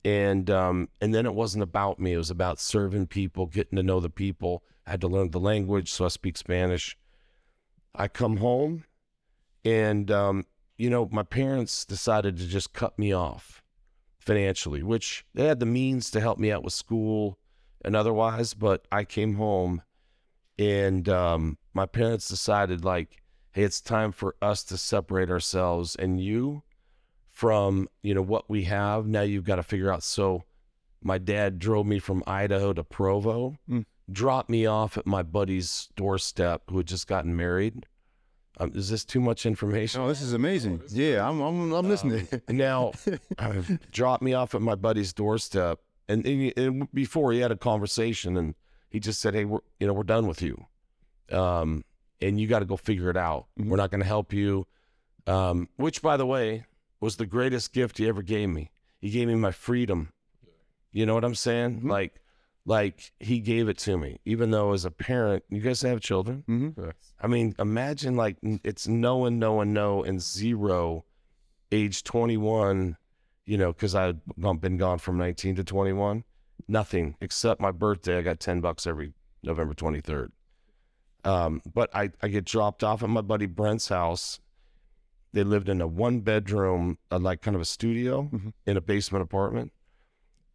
and um and then it wasn't about me. It was about serving people, getting to know the people. I had to learn the language, so I speak Spanish. I come home, and um, you know my parents decided to just cut me off financially, which they had the means to help me out with school and otherwise. But I came home, and um, my parents decided like hey, it's time for us to separate ourselves and you from, you know, what we have. Now you've got to figure out. So my dad drove me from Idaho to Provo, Mm. dropped me off at my buddy's doorstep who had just gotten married. Um, is this too much information? Oh, this is amazing. Yeah, I'm I'm, I'm listening. Now, uh, dropped me off at my buddy's doorstep, and, and, and before he had a conversation, and he just said, "Hey, we're you know we're done with you, um, and you got to go figure it out. Mhm. We're not going to help you." Um, which, by the way, was the greatest gift he ever gave me. He gave me my freedom. You know what I'm saying? Mhm. Like, like he gave it to me. Even though as a parent, you guys have children. hmm Yes. I mean, imagine like it's no and no and no and zero, age 21, you know, because I've been gone from 19 to 21, nothing except my birthday. I got 10 bucks every November 23rd. Um, but I, I get dropped off at my buddy Brent's house. They lived in a one bedroom, uh, like kind of a studio Mhm. in a basement apartment.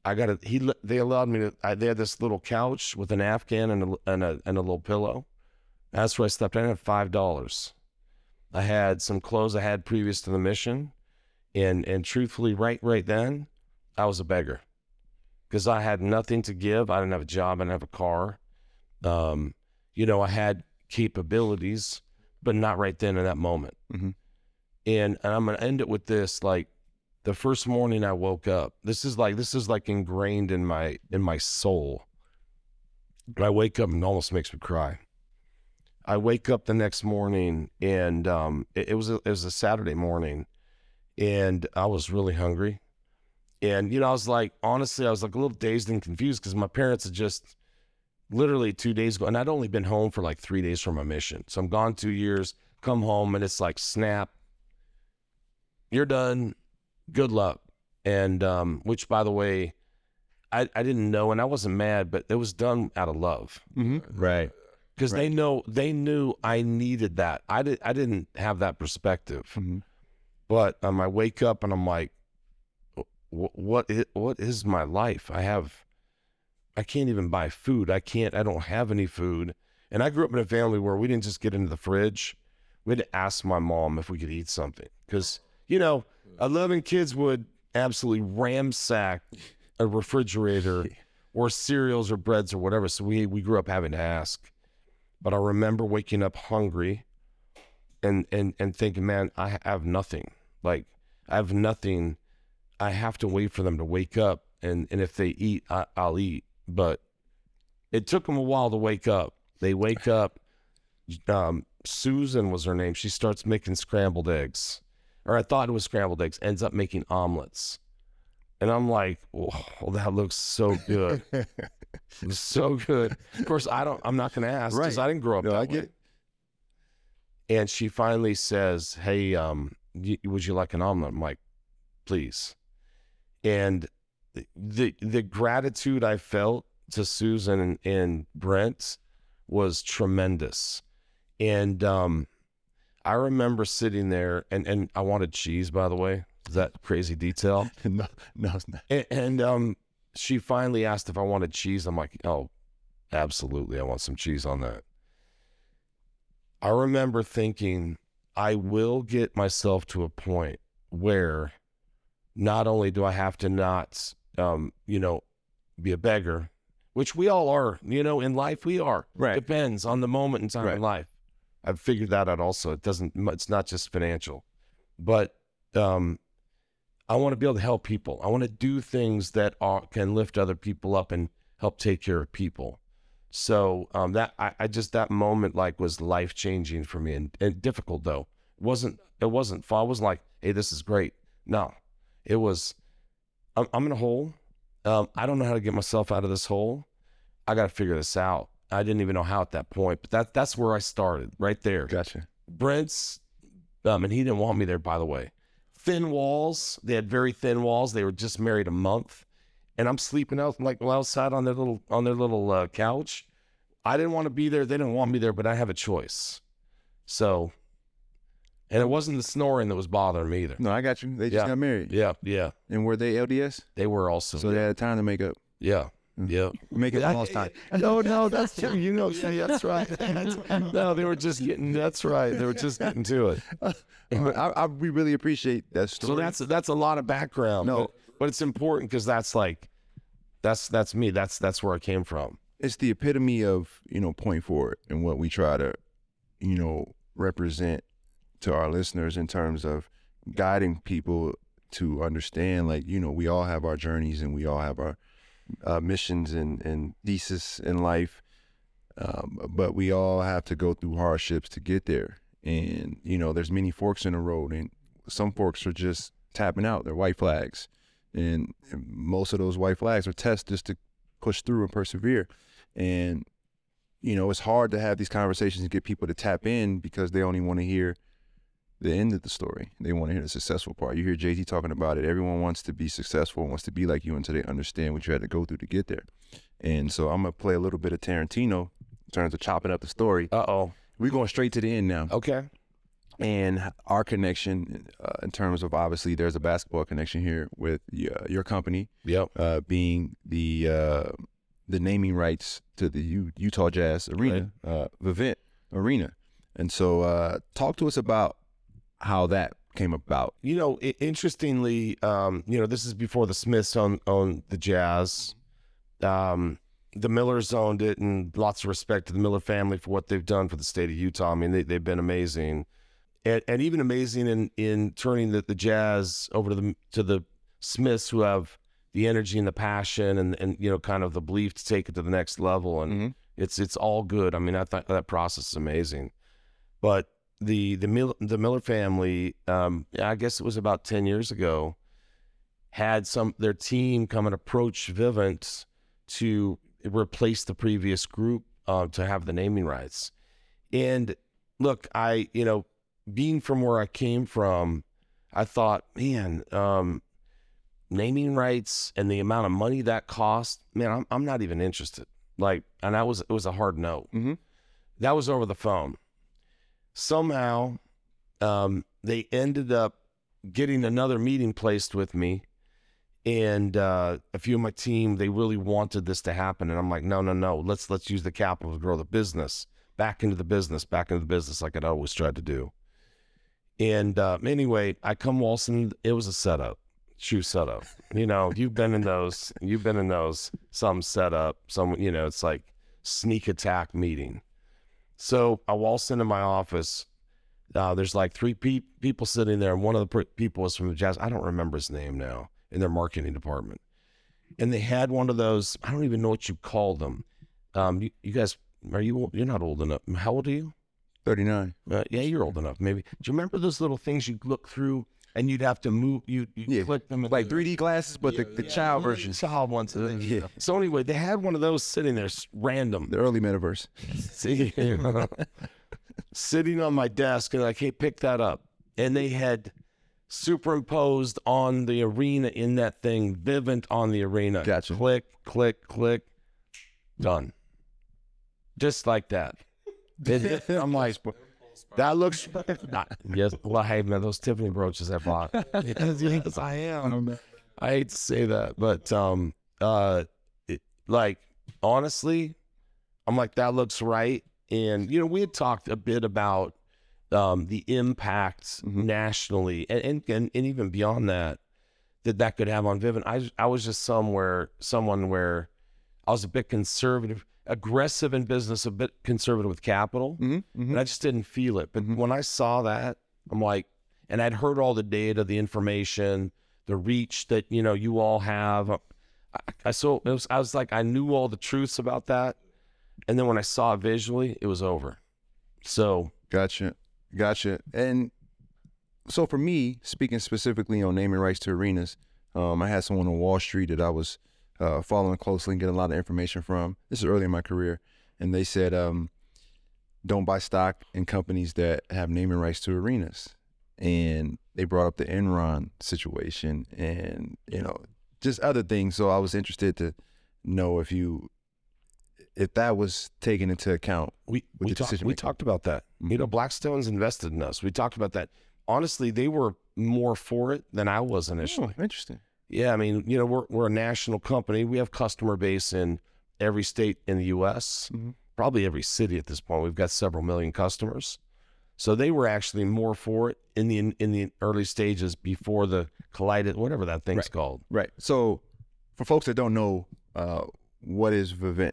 I got a, he, they allowed me to, I, they had this little couch with an Afghan and a, and a, and a little pillow. That's where I slept. I had five dollars. I had some clothes I had previous to the mission, and and truthfully, right right then, I was a beggar because I had nothing to give. I didn't have a job. I didn't have a car. Um, you know, I had capabilities, but not right then in that moment. Mhm. And and I'm gonna end it with this: like the first morning I woke up. This is like this is like ingrained in my in my soul. I wake up and almost makes me cry. I wake up the next morning and um, it, it was a, it was a Saturday morning, and I was really hungry, and you know I was like honestly I was like a little dazed and confused because my parents had just literally two days ago, and I'd only been home for like three days from my mission, so I'm gone two years. Come home and it's like snap, you're done. Good luck, and um, which by the way, I I didn't know and I wasn't mad, but it was done out of love hmm Right. because they know they knew I needed that. I did I didn't have that perspective, hmm but um, I wake up and I'm like, "Wh- what is, what is my life? I have, I can't even buy food. I can't. I don't have any food. And I grew up in a family where we didn't just get into the fridge. We had to ask my mom if we could eat something because you know, eleven kids would absolutely ransack a refrigerator or cereals or breads or whatever. So we we grew up having to ask. But I remember waking up hungry and and and thinking, man, I have nothing. Like I have nothing. I have to wait for them to wake up, and and if they eat, I, I'll eat. But it took them a while to wake up. They wake up. Um, Susan was her name. She starts making scrambled eggs, or I thought it was scrambled eggs. Ends up making omelets, and I'm like, "Oh, that looks so good, so good." Of course, I don't. I'm not going to ask because Right. I didn't grow up. No, that I get way. it. And she finally says, "Hey, um, y- would you like an omelet?" I'm like, "Please." And the the gratitude I felt to Susan and, and Brent was tremendous. And um, I remember sitting there, and and I wanted cheese, by the way. Is that crazy detail? no, no, it's not. And, and um, she finally asked if I wanted cheese. I'm like, oh, absolutely, I want some cheese on that. I remember thinking, I will get myself to a point where not only do I have to not, um, you know, be a beggar, which we all are, you know, in life we are. Right. Depends on the moment in time Right. in life. I've figured that out also. It doesn't, it's not just financial, but um, I want to be able to help people. I want to do things that are, can lift other people up and help take care of people. So um, that I, I just that moment like was life changing for me and, and difficult though. It wasn't it wasn't. I wasn't like, hey, this is great. No, it was. I'm, I'm in a hole. Um, I don't know how to get myself out of this hole. I got to figure this out. I didn't even know how at that point, but that that's where I started right there. Gotcha. Brent's, um, and he didn't want me there, by the way. Thin walls. They had very thin walls. They were just married a month, and I'm sleeping out like outside on their little on their little uh, couch. I didn't want to be there. They didn't want me there, but I have a choice. So, and it wasn't the snoring that was bothering me either. No, I got you. They just Yeah. got married. Yeah, yeah. And were they LDS? They were also. So they had time to make up. yeah. Yeah. Make it I- lost time. No, no, that's true. You know, yeah, yeah, that's right. That's- no, they were just getting. That's right. They were just getting to it. I, I, we really appreciate that story. So that's that's a lot of background. No. but, but it's important because that's like, that's that's me. That's that's where I came from. it's the epitome of you know point forward and what we try to you know represent to our listeners in terms of guiding people to understand like you know we all have our journeys and we all have our uh, missions and and thesis in life. Um, but we all have to go through hardships to get there. And you know there's many forks in the road and some forks are just tapping out. They're white flags. And, and most of those white flags are tests just to push through and persevere. And you know it's hard to have these conversations and get people to tap in because they only want to hear the end of the story. They want to hear the successful part. You hear jt talking about it. Everyone wants to be successful wants to be like you until they understand what you had to go through to get there. And so i'm gonna play a little bit of tarantino in terms of chopping up the story. Uh oh. we're going straight to the end now. Okay. and our connection uh, in terms of obviously there's a basketball connection here with uh, your company. Yep. uh, being the uh, the naming rights to the U- Utah Jazz Arena, uh, Vivint Arena, and so uh, talk to us about how that came about. You know, i- interestingly, um, you know, this is before the Smiths owned, owned the Jazz. Um, the Millers owned it, and lots of respect to the Miller family for what they've done for the state of Utah. I mean, they, they've been amazing, and, and even amazing in in turning the, the Jazz over to the to the Smiths, who have the energy and the passion, and and you know, kind of the belief to take it to the next level. And Mhm. it's it's all good. I mean, I thought that process is amazing, but the the Mil- the Miller family, um, I guess it was about ten years ago, had some their team come and approach Vivint to replace the previous group uh, to have the naming rights. And look, I you know, being from where I came from, I thought, man, um, naming rights and the amount of money that cost, man, I'm I'm not even interested. Like, and that was it was a hard no. Mhm. That was over the phone somehow um, they ended up getting another meeting placed with me and uh, a few of my team they really wanted this to happen and i'm like no no no let's let's use the capital to grow the business back into the business back into the business like i'd always tried to do and uh, anyway i come waltzing it was a setup true setup. You know, you've been in those. You've been in those. Some setup. Some. You know, it's like sneak attack meeting. So I waltz into my office. Uh, there's like three pe- people sitting there, and one of the pr- people was from the jazz. I don't remember his name now in their marketing department. And they had one of those. I don't even know what you call them. Um, you, you guys, are you? You're not old enough. How old are you? 39. Uh, yeah, you're old enough. Maybe. Do you remember those little things you look through and you'd have to move? You you Yeah, click them in Like the- 3D glasses, but the, the child version. Child ones. uh, Yeah. So anyway, they had one of those sitting there, random. The early metaverse. See, sitting on my desk, and I can't pick that up. And they had superimposed on the arena in that thing, Vivint on the arena. Gotcha. Click, click, click, done. Just like that. I'm like, that looks. Not, yes, well, hey man, those Tiffany brooches I bought. yes, yes, I am. I hate to say that, but um, uh, it, like honestly, I'm like that looks right. And you know, we had talked a bit about um the impacts Mhm. nationally and, and and and even beyond that that that could have on Vivint. I I was just somewhere someone where I was a bit conservative, aggressive in business, a bit conservative with capital Mm-hmm. and I just didn't feel it. But when I saw that, I'm like, and I'd heard all the data, the information, the reach that you know you all have. I, I so it was, I was like, I knew all the truths about that, and then when I saw it visually, it was over. So Gotcha. Gotcha. And so for me, speaking specifically on naming rights to arenas, um, I had someone on Wall Street that I was uh, following closely and getting a lot of information from. This is early in my career. And they said, um, don't buy stock in companies that have naming rights to arenas. And they brought up the Enron situation and, you know, just other things. So I was interested to know if you, if that was taken into account. we we talked we talked about that. You know, Blackstone's invested in us. We talked about that. Honestly, they were more for it than I was initially. Oh, interesting. Yeah, I mean, you know, we're we're a national company. We have customer base in every state in the U.S. Mhm. Probably every city at this point. We've got several million customers. So they were actually more for it in the in the early stages before the collided whatever that thing's Right. called. Right. So, for folks that don't know, uh, what is Vivint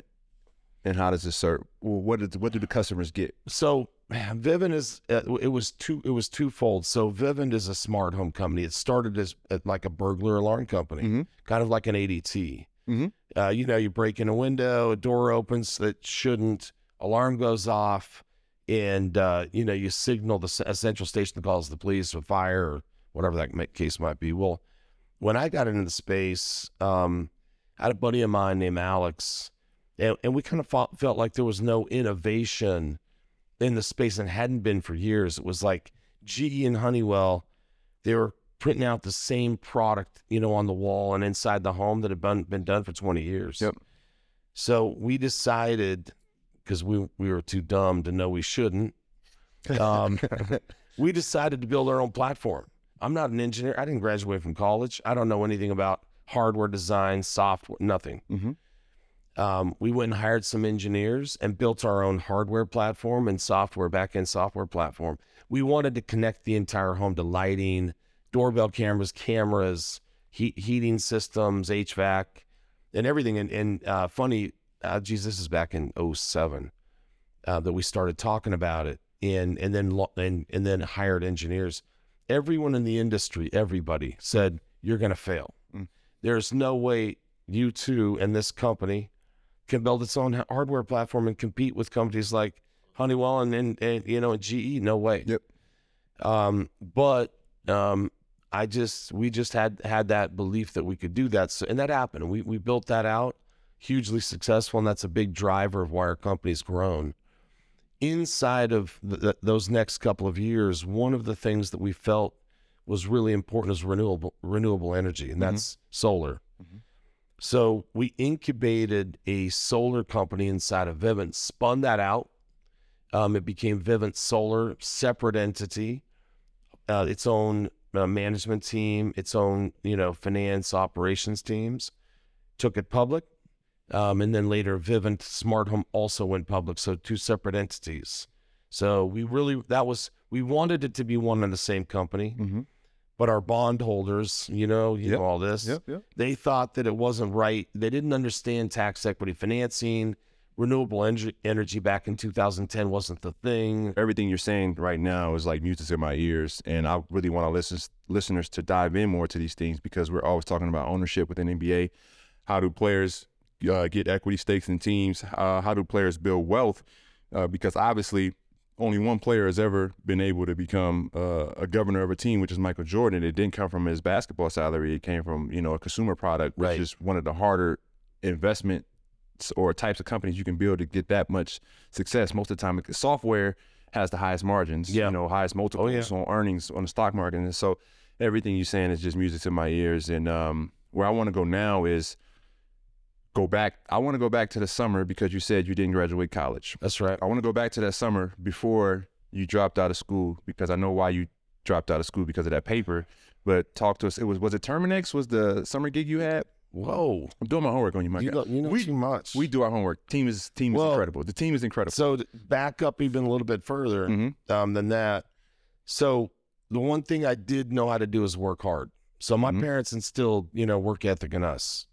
and how does this serve? Well, what did what do the customers get? So Vivint is uh, it was two it was twofold. So Vivint is a smart home company. It started as uh, like a burglar alarm company, Mhm. kind of like an ADT. Mhm. Uh, you know, you break in a window, a door opens that shouldn't, alarm goes off, and uh, you know you signal the central station that calls the police or fire or whatever that case might be. Well, when I got into the space, um, I had a buddy of mine named Alex, and, and we kind of felt, felt like there was no innovation in the space and hadn't been for years. It was like GE and Honeywell, they were printing out the same product, you know, on the wall and inside the home that had been, been done for 20 years. Yep. So we decided, because we, we were too dumb to know we shouldn't, um, we decided to build our own platform. I'm not an engineer. I didn't graduate from college. I don't know anything about hardware design, software, nothing. Mhm. Um, we went and hired some engineers and built our own hardware platform and software, back-end software platform. We wanted to connect the entire home to lighting, doorbell cameras, cameras, heat, heating systems, HVAC, and everything. And, and uh, funny, uh, geez, this is back in 07 uh, that we started talking about it, and and then lo- and and then hired engineers. Everyone in the industry, everybody said you're going to fail. Mm. There's no way you two and this company can build its own hardware platform and compete with companies like Honeywell and, and, and you know and GE. No way. Yep. Um, but um, I just we just had had that belief that we could do that, so, and that happened. We we built that out, hugely successful, and that's a big driver of why our company's grown. Inside of th th those next couple of years, one of the things that we felt was really important is renewable renewable energy, and that's solar. So we incubated a solar company inside of Vivint, spun that out. Um, it became Vivint Solar, separate entity, uh, its own uh, management team, its own you know finance operations teams. Took it public, um, and then later Vivint Smart Home also went public. So two separate entities. So we really that was we wanted it to be one and the same company, Mhm. But our bondholders, you know, you Yep. know all this. Yep, yep. They thought that it wasn't right. They didn't understand tax equity financing. Renewable energy, energy back in 2010 wasn't the thing. everything you're saying right now is like music in my ears, and I really want our listeners listeners to dive in more to these things because we're always talking about ownership within NBA. How do players uh, get equity stakes in teams? Uh, how do players build wealth? Uh, because obviously, only one player has ever been able to become uh, a governor of a team, which is Michael Jordan. It didn't come from his basketball salary; it came from you know a consumer product, which Right. is one of the harder investment or types of companies you can build to get that much success. Most of the time, software has the highest margins, Yeah. you know, highest multiples yeah. on earnings on the stock market. And so everything you're saying is just music to my ears. And um, where I want to go now is go back. I want to go back to the summer because you said you didn't graduate college. That's right. I want to go back to that summer before you dropped out of school because I know why you dropped out of school because of that paper. But talk to us. It was was it Terminix was the summer gig you had? Whoa. I'm doing my homework on you, my You, guy. know, you know we, too much. we do our homework. Team is team is incredible. The team is incredible. So back up even a little bit further Mhm. um, than that. So the one thing I did know how to do is work hard. So my Mhm. parents instilled, you know, work ethic in us.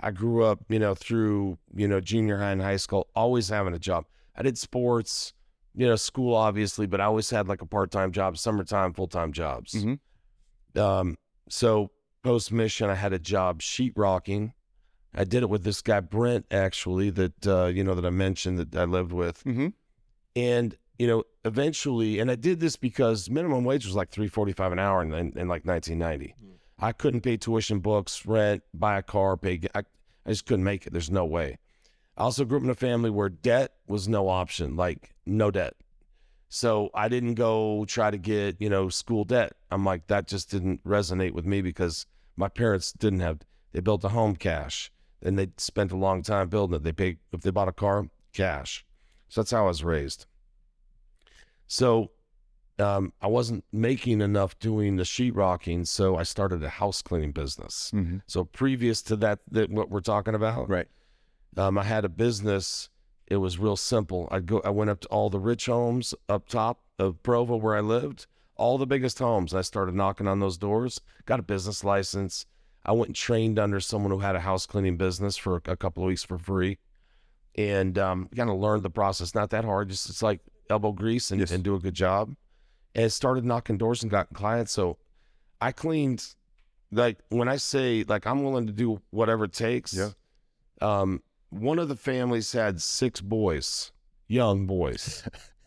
I grew up, you know, through, you know, junior high and high school, always having a job. I did sports, you know, school obviously, but I always had like a part-time job, summertime, full-time jobs. Mhm. Um, so post mission, I had a job sheetrocking. I did it with this guy Brent, actually, that uh, you know that I mentioned that I lived with, Mhm. and you know eventually, and I did this because minimum wage was like three forty five an hour in, in, in like nineteen ninety. I couldn't pay tuition, books, rent, buy a car, pay. I, I just couldn't make it. There's no way. I also grew up in a family where debt was no option, like no debt. So I didn't go try to get, you know, school debt. I'm like, that just didn't resonate with me because my parents didn't have, they built a home cash and they spent a long time building it. They paid, if they bought a car, cash. So that's how I was raised. So um, I wasn't making enough doing the sheetrocking. So I started a house cleaning business. Mhm. So previous to that, that what we're talking about, Right. um, I had a business. It was real simple. I go. I went up to all the rich homes up top of Provo where I lived, all the biggest homes. I started knocking on those doors. Got a business license. I went and trained under someone who had a house cleaning business for a couple of weeks for free, and um, kind of learned the process. Not that hard. Just it's like elbow grease and, Yes. and do a good job. And started knocking doors and got clients. So I cleaned. Like when I say like I'm willing to do whatever it takes. Yeah. Um, one of the families had six boys, young boys.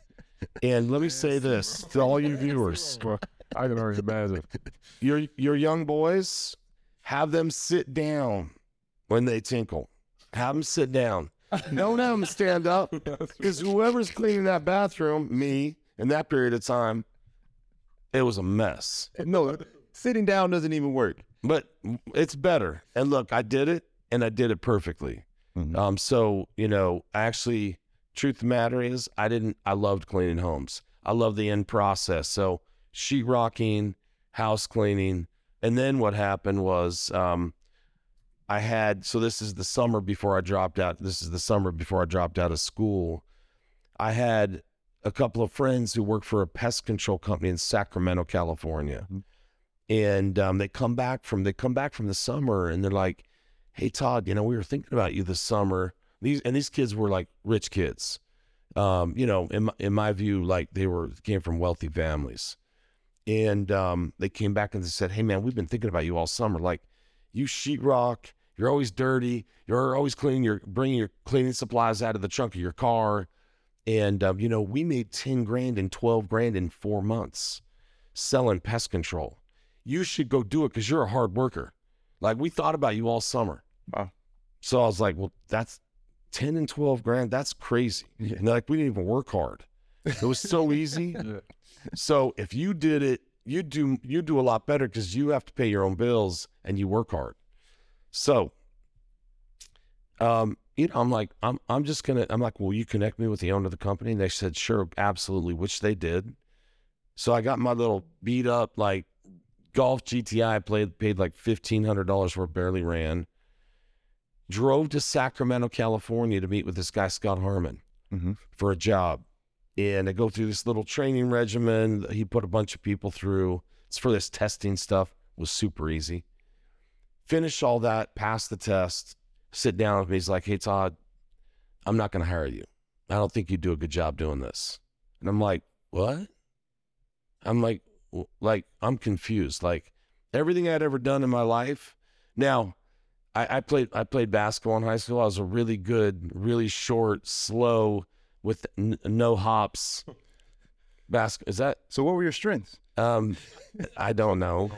and let me say this to all you viewers: I can already imagine. your your young boys, have them sit down when they tinkle. Have them sit down. Don't have them stand up because whoever's cleaning that bathroom, me, in that period of time, it was a mess. No, sitting down doesn't even work. But it's better. And look, I did it, and I did it perfectly. Mhm. Um, so you know, actually, truth of the matter is, I didn't. I loved cleaning homes. I love the end process. So sheetrocking, house cleaning, and then what happened was, um, I had. So this is the summer before I dropped out. This is the summer before I dropped out of school. I had a couple of friends who work for a pest control company in Sacramento, California, and um, they come back from they come back from the summer, and they're like, "Hey Todd, you know we were thinking about you this summer." These and these kids were like rich kids, um, you know, in my, in my view, like they were came from wealthy families, and um, they came back and they said, "Hey man, we've been thinking about you all summer. Like, you sheetrock, you're always dirty, you're always cleaning your bringing your cleaning supplies out of the trunk of your car." And um, you know, we made ten grand and twelve grand in four months selling pest control. You should go do it because you're a hard worker. Like we thought about you all summer. Wow. So I was like, well, that's ten and twelve grand. That's crazy. Yeah. And like, we didn't even work hard. It was so easy. Yeah. So if you did it, you do you do a lot better because you have to pay your own bills and you work hard. So, um, you know, I'm like, I'm I'm just gonna. I'm like, will you connect me with the owner of the company? And they said, sure, absolutely, which they did. So I got my little beat up like golf GTI. Played paid like fifteen hundred dollars for it, barely ran. Drove to Sacramento, California to meet with this guy Scott Harmon Mhm. for a job and I go through this little training regimen. He put a bunch of people through. It's for this testing stuff. Was super easy. Finish all that, pass the test, sit down with me. He's like, "Hey Todd, I'm not going to hire you. I don't think you do a good job doing this." And I'm like, "What?" I'm like, like I'm confused. Like everything I'd ever done in my life. Now, I, I played I played basketball in high school. I was a really good, really short, slow, with n- no hops. Basket is that? So what were your strengths? Um, I don't know.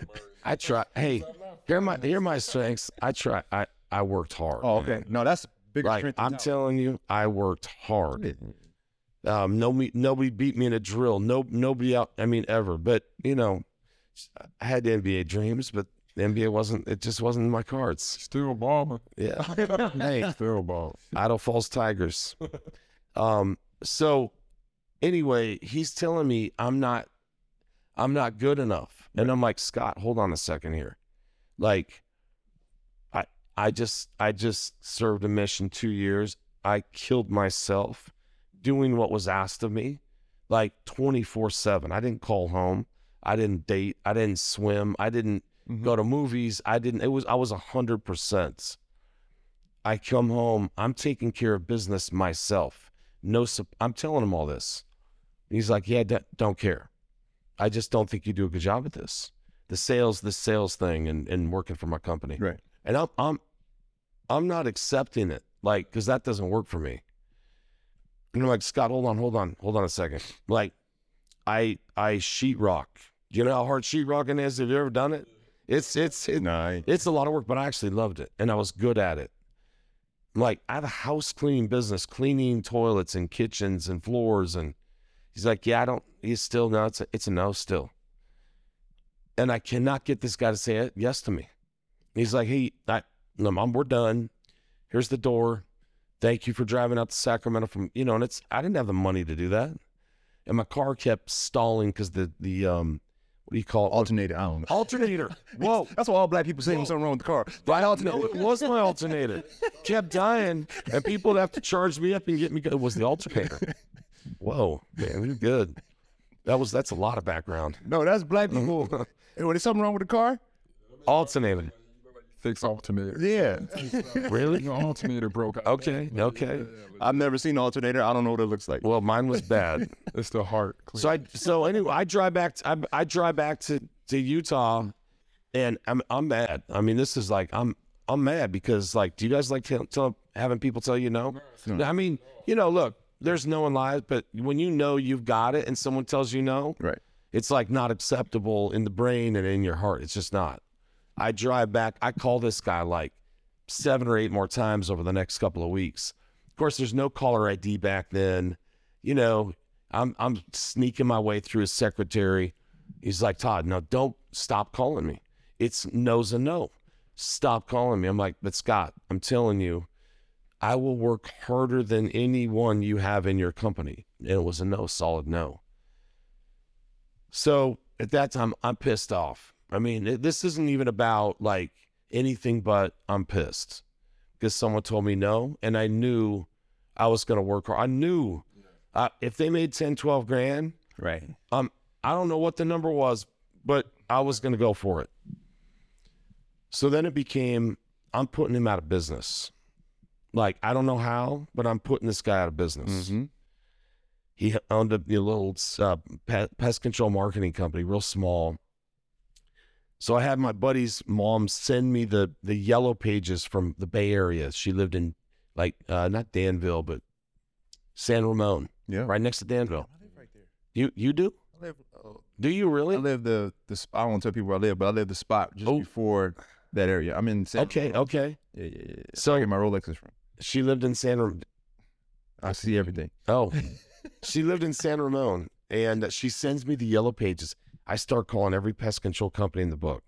I try. Hey, here are my here are my strengths. I try. I I worked hard. Oh, okay. No, that's a bigger Like strength. than I'm talent. telling you, I worked hard. Um, no, me, nobody beat me in a drill. No, nobody out. I mean, ever. But you know, I had NBA dreams, but the NBA wasn't. It just wasn't in my cards. Still balling. Yeah. hey, Still balling. Idaho Falls Tigers. Um. So, anyway, he's telling me I'm not, I'm not good enough, and I'm like, Scott, hold on a second here, like, I, just, I just served a mission two years. I killed myself doing what was asked of me, like 24 seven. I didn't call home. I didn't date. I didn't swim. I didn't mm-hmm. go to movies. I didn't. It was. I was a hundred percent. I come home, I'm taking care of business myself. No, I'm telling him all this. He's like, yeah, don't care. I just don't think you do a good job at this. The sales, the sales thing, and and working for my company. Right. And I'm I'm I'm not accepting it, like, because that doesn't work for me. And I'm like, Scott, hold on, hold on, hold on a second. Like, I I sheetrock. Do you know how hard sheetrocking is? Have you ever done it? It's it's it, it's a lot of work, but I actually loved it and I was good at it. Like I have a house cleaning business, cleaning toilets and kitchens and floors. And he's like, Yeah, I don't, he's still, no, it's a, it's a no still. And I cannot get this guy to say it, yes to me. He's like, Hey, I, no, mom, we're done. Here's the door. Thank you for driving out to Sacramento from, you know, and it's, I didn't have the money to do that. And my car kept stalling because the, the, um, what do you call it? alternator. I don't know. Alternator. Whoa. That's what all black people say when something wrong with the car. Right alternator. No, it wasn't my alternator. Kept dying, and people would have to charge me up and get me. It was the alternator. Whoa, man, you're good. That was that's a lot of background. No, that's black people. hey, when there's something wrong with the car, Alternator. Fix alternator. yeah. Really? Your alternator broke. out. Okay. Okay. I've never seen an alternator. I don't know what it looks like. Well, mine was bad. It's the heart. So I so anyway, I drive back. To, I, I drive back to to Utah, and I'm I'm mad. I mean, this is like I'm I'm mad because like, do you guys like tell, tell having people tell you no? no? I mean, you know, look, there's no one lies, but when you know you've got it and someone tells you no, Right. it's like not acceptable in the brain and in your heart. It's just not. I drive back. I call this guy like seven or eight more times over the next couple of weeks. Of course, there's no caller ID back then. You know, I'm I'm sneaking my way through his secretary. He's like, Todd, no, don't stop calling me. It's no's a no. Stop calling me. I'm like, but Scott, I'm telling you, I will work harder than anyone you have in your company. And it was a no, solid no. So at that time, I'm pissed off. I mean, it, this isn't even about like anything but I'm pissed because someone told me no, and I knew I was going to work hard. I knew uh, if they made 10, 12 grand, Right. um, I don't know what the number was, but I was going to go for it. So then it became I'm putting him out of business. Like I don't know how, but I'm putting this guy out of business. Mm-hmm. He owned a, a little uh, pest control marketing company, real small. So I had my buddy's mom send me the the yellow pages from the Bay Area. She lived in like uh, not Danville, but San Ramon, Yeah. right next to Danville. I live right there. You you do? I live, uh, Do you really? I live the the. sp- I won't tell people where I live, but I live the spot just Oh. before that area. I'm in. San Okay, okay. Yeah, yeah, yeah. So- So get my Rolex is from. She lived in San Ramon. I see everything. Oh, she lived in San Ramon, and she sends me the yellow pages. I start calling every pest control company in the book,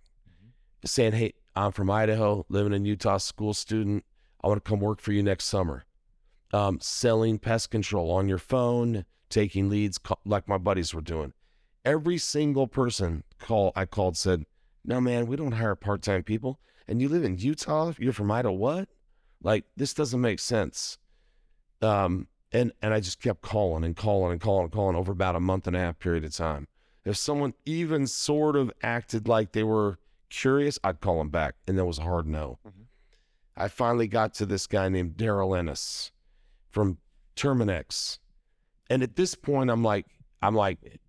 saying, "Hey, I'm from Idaho, living in Utah, school student. I want to come work for you next summer. Um, selling pest control on your phone, taking leads, ca- like my buddies were doing. Every single person call I called said, "No, man, we don't hire part-time people. And you live in Utah? You're from Idaho? What? Like this doesn't make sense." Um, and and I just kept calling and calling and calling and calling over about a month and a half period of time If someone even sort of acted like they were curious, I'd call them back. And that was a hard no. Mm-hmm. I finally got to this guy named Daryl Ennis from Terminix. And at this point, I'm like, I'm like,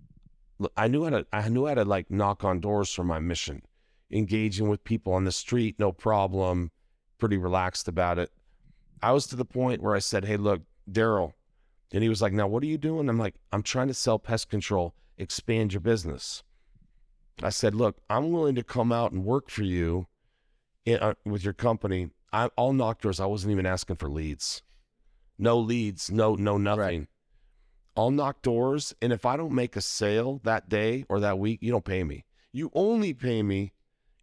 I knew how to, I knew how to like knock on doors for my mission, engaging with people on the street, no problem, pretty relaxed about it. I was to the point where I said, Hey, look, Daryl. And he was like, Now, what are you doing? I'm like, I'm trying to sell pest control, expand your business. I said, Look, I'm willing to come out and work for you in, uh, with your company. I, I'll knock doors. I wasn't even asking for leads. No leads, no, no, nothing. I'll knock doors. And if I don't make a sale that day or that week, you don't pay me. You only pay me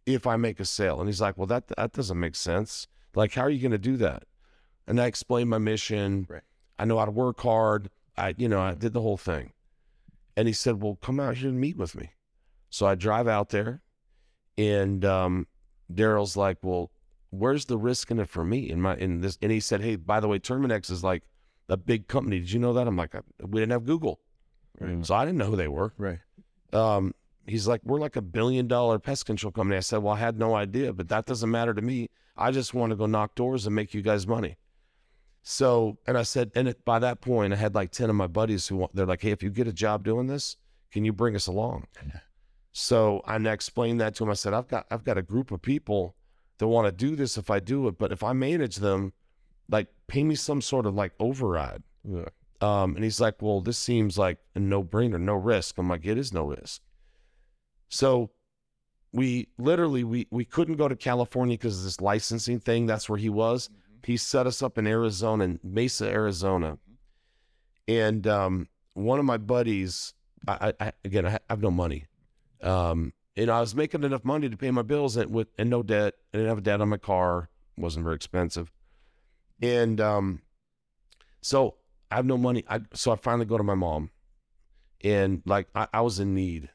if I make a sale. And he's like, Well, that, that doesn't make sense. Like, how are you going to do that? And I explained my mission. Right. I know how to work hard. I, you know, I did the whole thing. And he said, Well, come out here and meet with me. So I drive out there and um, Daryl's like, Well, where's the risk in it for me in my in this and he said, Hey, by the way, Terminix is like a big company. Did you know that? I'm like, we didn't have Google. So I didn't know who they were. Right. Um, he's like, We're like a billion dollar pest control company. I said, Well, I had no idea, but that doesn't matter to me. I just want to go knock doors and make you guys money. So, and I said, and it, by that point, I had like 10 of my buddies who want, they're like, Hey, if you get a job doing this, can you bring us along? So I explained that to him. I said, I've got, I've got a group of people that want to do this if I do it, but if I manage them, like pay me some sort of like override. Yeah. Um, and he's like, well, this seems like a no brainer, no risk. I'm like, it is no risk. So we literally, we, we couldn't go to California because of this licensing thing. That's where he was. He set us up in Arizona, in Mesa, Arizona. And, um, one of my buddies, I, I, again, I have no money. Um, and I was making enough money to pay my bills and with, and no debt. I didn't have a debt on my car. wasn't very expensive. And, um, so I have no money. I so I finally go to my mom, and like I, I was in need,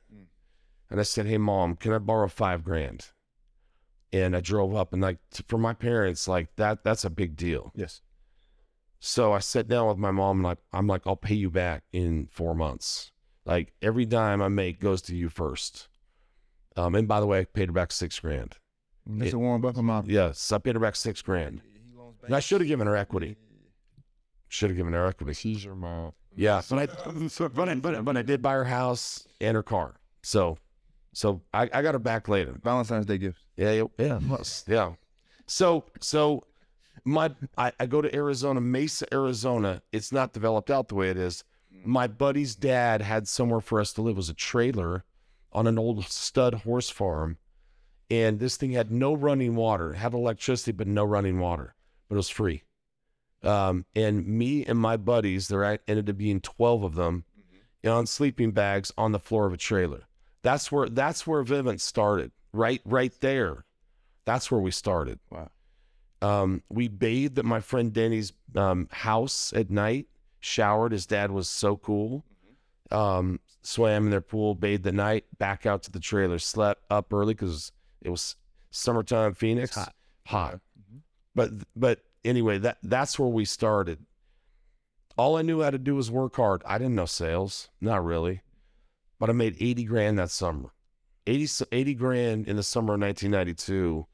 and I said, "Hey, mom, can I borrow five grand?" And I drove up, and like t- for my parents, like that that's a big deal. Yes. So I sat down with my mom, and like I'm like, "I'll pay you back in four months. Like every dime I make goes to you first. Um, and by the way, I paid her back six grand. That's a Warren Buffett model. Yes, I paid her back six grand. And I should have given her equity. Should have given her equity. She's your mom. Yeah, but I, but I, but I, but I did buy her house and her car. So, so I, I got her back later. Valentine's Day gift. Yeah, yeah, yeah, yeah. So, so my I, I go to Arizona, Mesa, Arizona. It's not developed out the way it is. My buddy's dad had somewhere for us to live. It was a trailer on an old stud horse farm, and this thing had no running water. It had electricity, but no running water. But it was free. Um, and me and my buddies, there ended up being twelve of them, on sleeping bags on the floor of a trailer. That's where that's where Vivint started. Right, right there. That's where we started. Wow. Um, we bathed at my friend Denny's um, house at night. Showered. His dad was so cool. Um, swam in their pool, bathed the night. Back out to the trailer. Slept up early because it was summertime Phoenix. hot. Hot. But but anyway, that that's where we started. All I knew how to do was work hard. I didn't know sales, not really, but I made eighty grand that summer. 80, s- 80 grand in the summer of 1992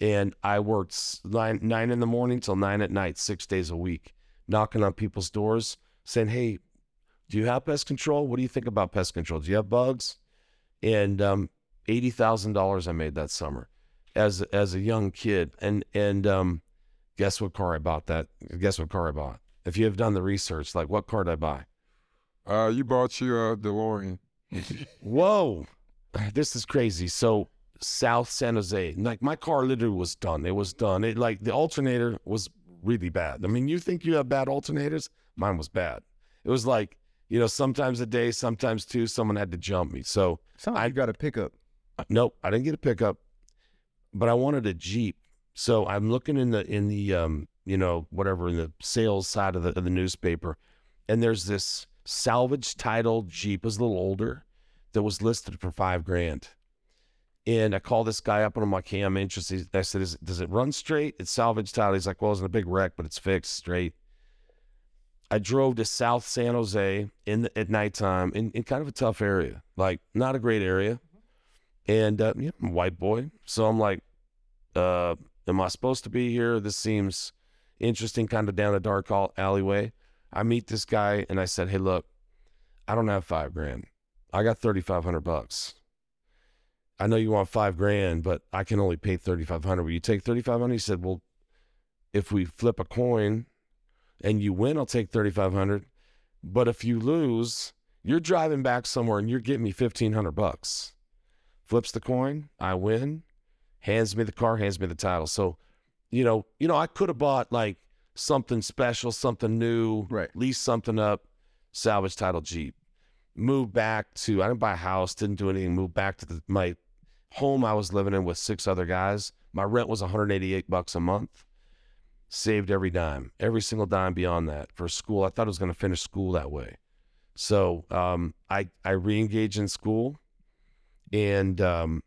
and I worked nine nine in the morning till nine at night, six days a week, knocking on people's doors, saying, "Hey, do you have pest control? What do you think about pest control? Do you have bugs?" And um, eighty thousand dollars I made that summer, as as a young kid, and and um, guess what car I bought? That guess what car I bought? If you have done the research, like what car did I buy? Uh, you bought you a DeLorean. Whoa, this is crazy. So South San Jose, like my car literally was done. It was done. It like the alternator was really bad. I mean, you think you have bad alternators? Mine was bad. It was like you know, sometimes a day, sometimes two. Someone had to jump me. So Sounds like got a pickup. uh, nope, I didn't get a pickup, but I wanted a Jeep. So I'm looking in the in the um you know whatever in the sales side of the of the newspaper, and there's this salvage title Jeep. It was a little older, that was listed for five grand. And I called this guy up and I'm like, "Hey, I'm interested." I said, Is, "Does it run straight? It's salvage title." He's like, "Well, it's in a big wreck, but it's fixed straight." I drove to South San Jose in the, at nighttime in, in kind of a tough area, like not a great area. And uh, know, I'm a white boy, so I'm like, uh, am I supposed to be here? This seems interesting, kind of down a dark alleyway. I meet this guy and I said, hey, look, I don't have five grand. I got thirty five hundred bucks. I know you want five grand, but I can only pay thirty five hundred. Will you take thirty five hundred? He said, well, if we flip a coin and you win, I'll take 3500 But if you lose, you're driving back somewhere and you're getting me 1500 bucks. Flips the coin, I win, hands me the car, hands me the title. So, you know, you know, I could have bought like something special, something new, Right. lease something up, salvage title Jeep. Moved back to I didn't buy a house, didn't do anything, moved back to the, my home I was living in with six other guys. My rent was 188 bucks a month saved every dime, every single dime beyond that for school. I thought I was going to finish school that way. So um, I I reengaged in school, and um,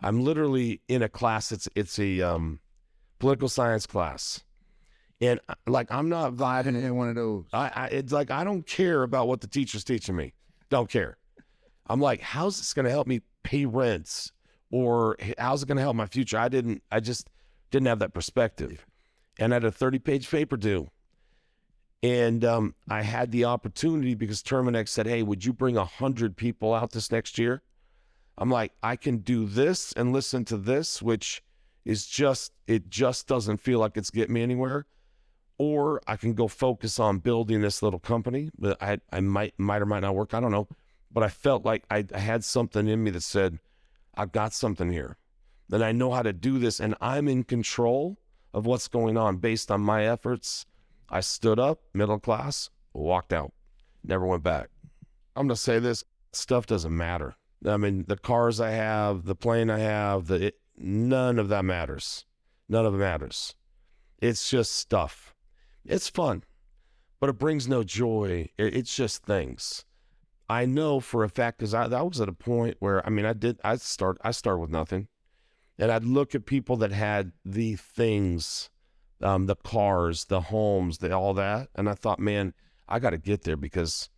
I'm literally in a class. It's it's a um, political science class, and uh, like I'm not vibing in one of those. I, I it's like I don't care about what the teacher's teaching me. Don't care. I'm like, how's this going to help me pay rents, or how's it going to help my future? I didn't. I just didn't have that perspective, and I had a 30 page paper due, and um, I had the opportunity because Terminix said, "Hey, would you bring a hundred people out this next year?" I'm like, I can do this and listen to this, which is just it just doesn't feel like it's getting me anywhere or I can go focus on building this little company. But I I might might or might not work. I don't know. But I felt like I, I had something in me that said, I've got something here. Then I know how to do this and I'm in control of what's going on based on my efforts. I stood up, middle class, walked out, never went back. I'm gonna say this stuff doesn't matter. I mean, the cars I have, the plane I have, the it, none of that matters. None of it matters. It's just stuff. It's fun, but it brings no joy. It, it's just things. I know for a fact because I, I was at a point where I mean I did I start I started with nothing, and I'd look at people that had the things, um, the cars, the homes, the all that, and I thought, man, I got to get there because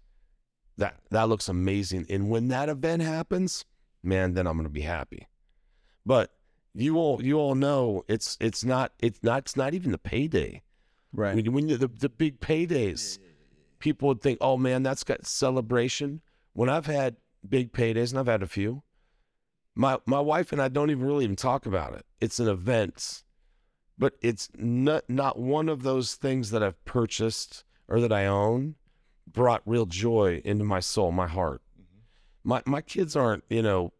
that that looks amazing. And when that event happens, man, then I'm gonna be happy. But you all you all know it's it's not it's not it's not even the payday. Right. When, when you, the the big paydays, people would think, "Oh man, that's got celebration." When I've had big paydays, and I've had a few, my my wife and I don't even really even talk about it. It's an event, but it's not not one of those things that I've purchased or that I own brought real joy into my soul, my heart. Mm-hmm. My my kids aren't, you know,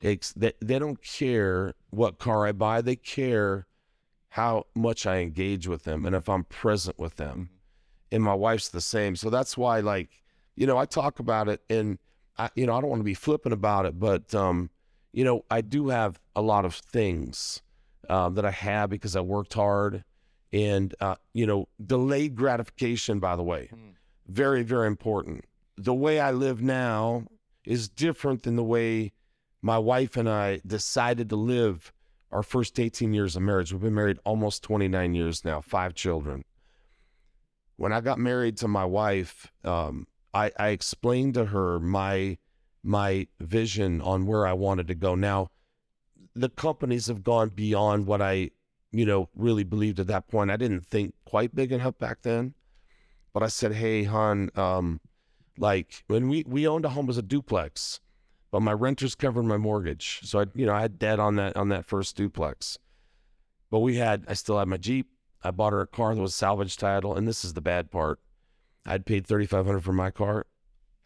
they they don't care what car I buy. They care how much I engage with them and if I'm present with them. And my wife's the same. So that's why, like, you know, I talk about it and I, you know, I don't want to be flippant about it, but, um, you know, I do have a lot of things um, that I have because I worked hard and, uh, you know, delayed gratification, by the way, very, very important. The way I live now is different than the way my wife and I decided to live our first 18 years of marriage. We've been married almost 29 years now, five children. When I got married to my wife, um, I, I explained to her my my vision on where I wanted to go. Now, the companies have gone beyond what I, you know, really believed at that point. I didn't think quite big enough back then, but I said, "Hey, hon, um, like when we we owned a home as a duplex." But my renters covered my mortgage. So I, you know, I had debt on that on that first duplex. But we had, I still had my Jeep. I bought her a car that was salvage title, and this is the bad part. I'd paid thirty five hundred for my car.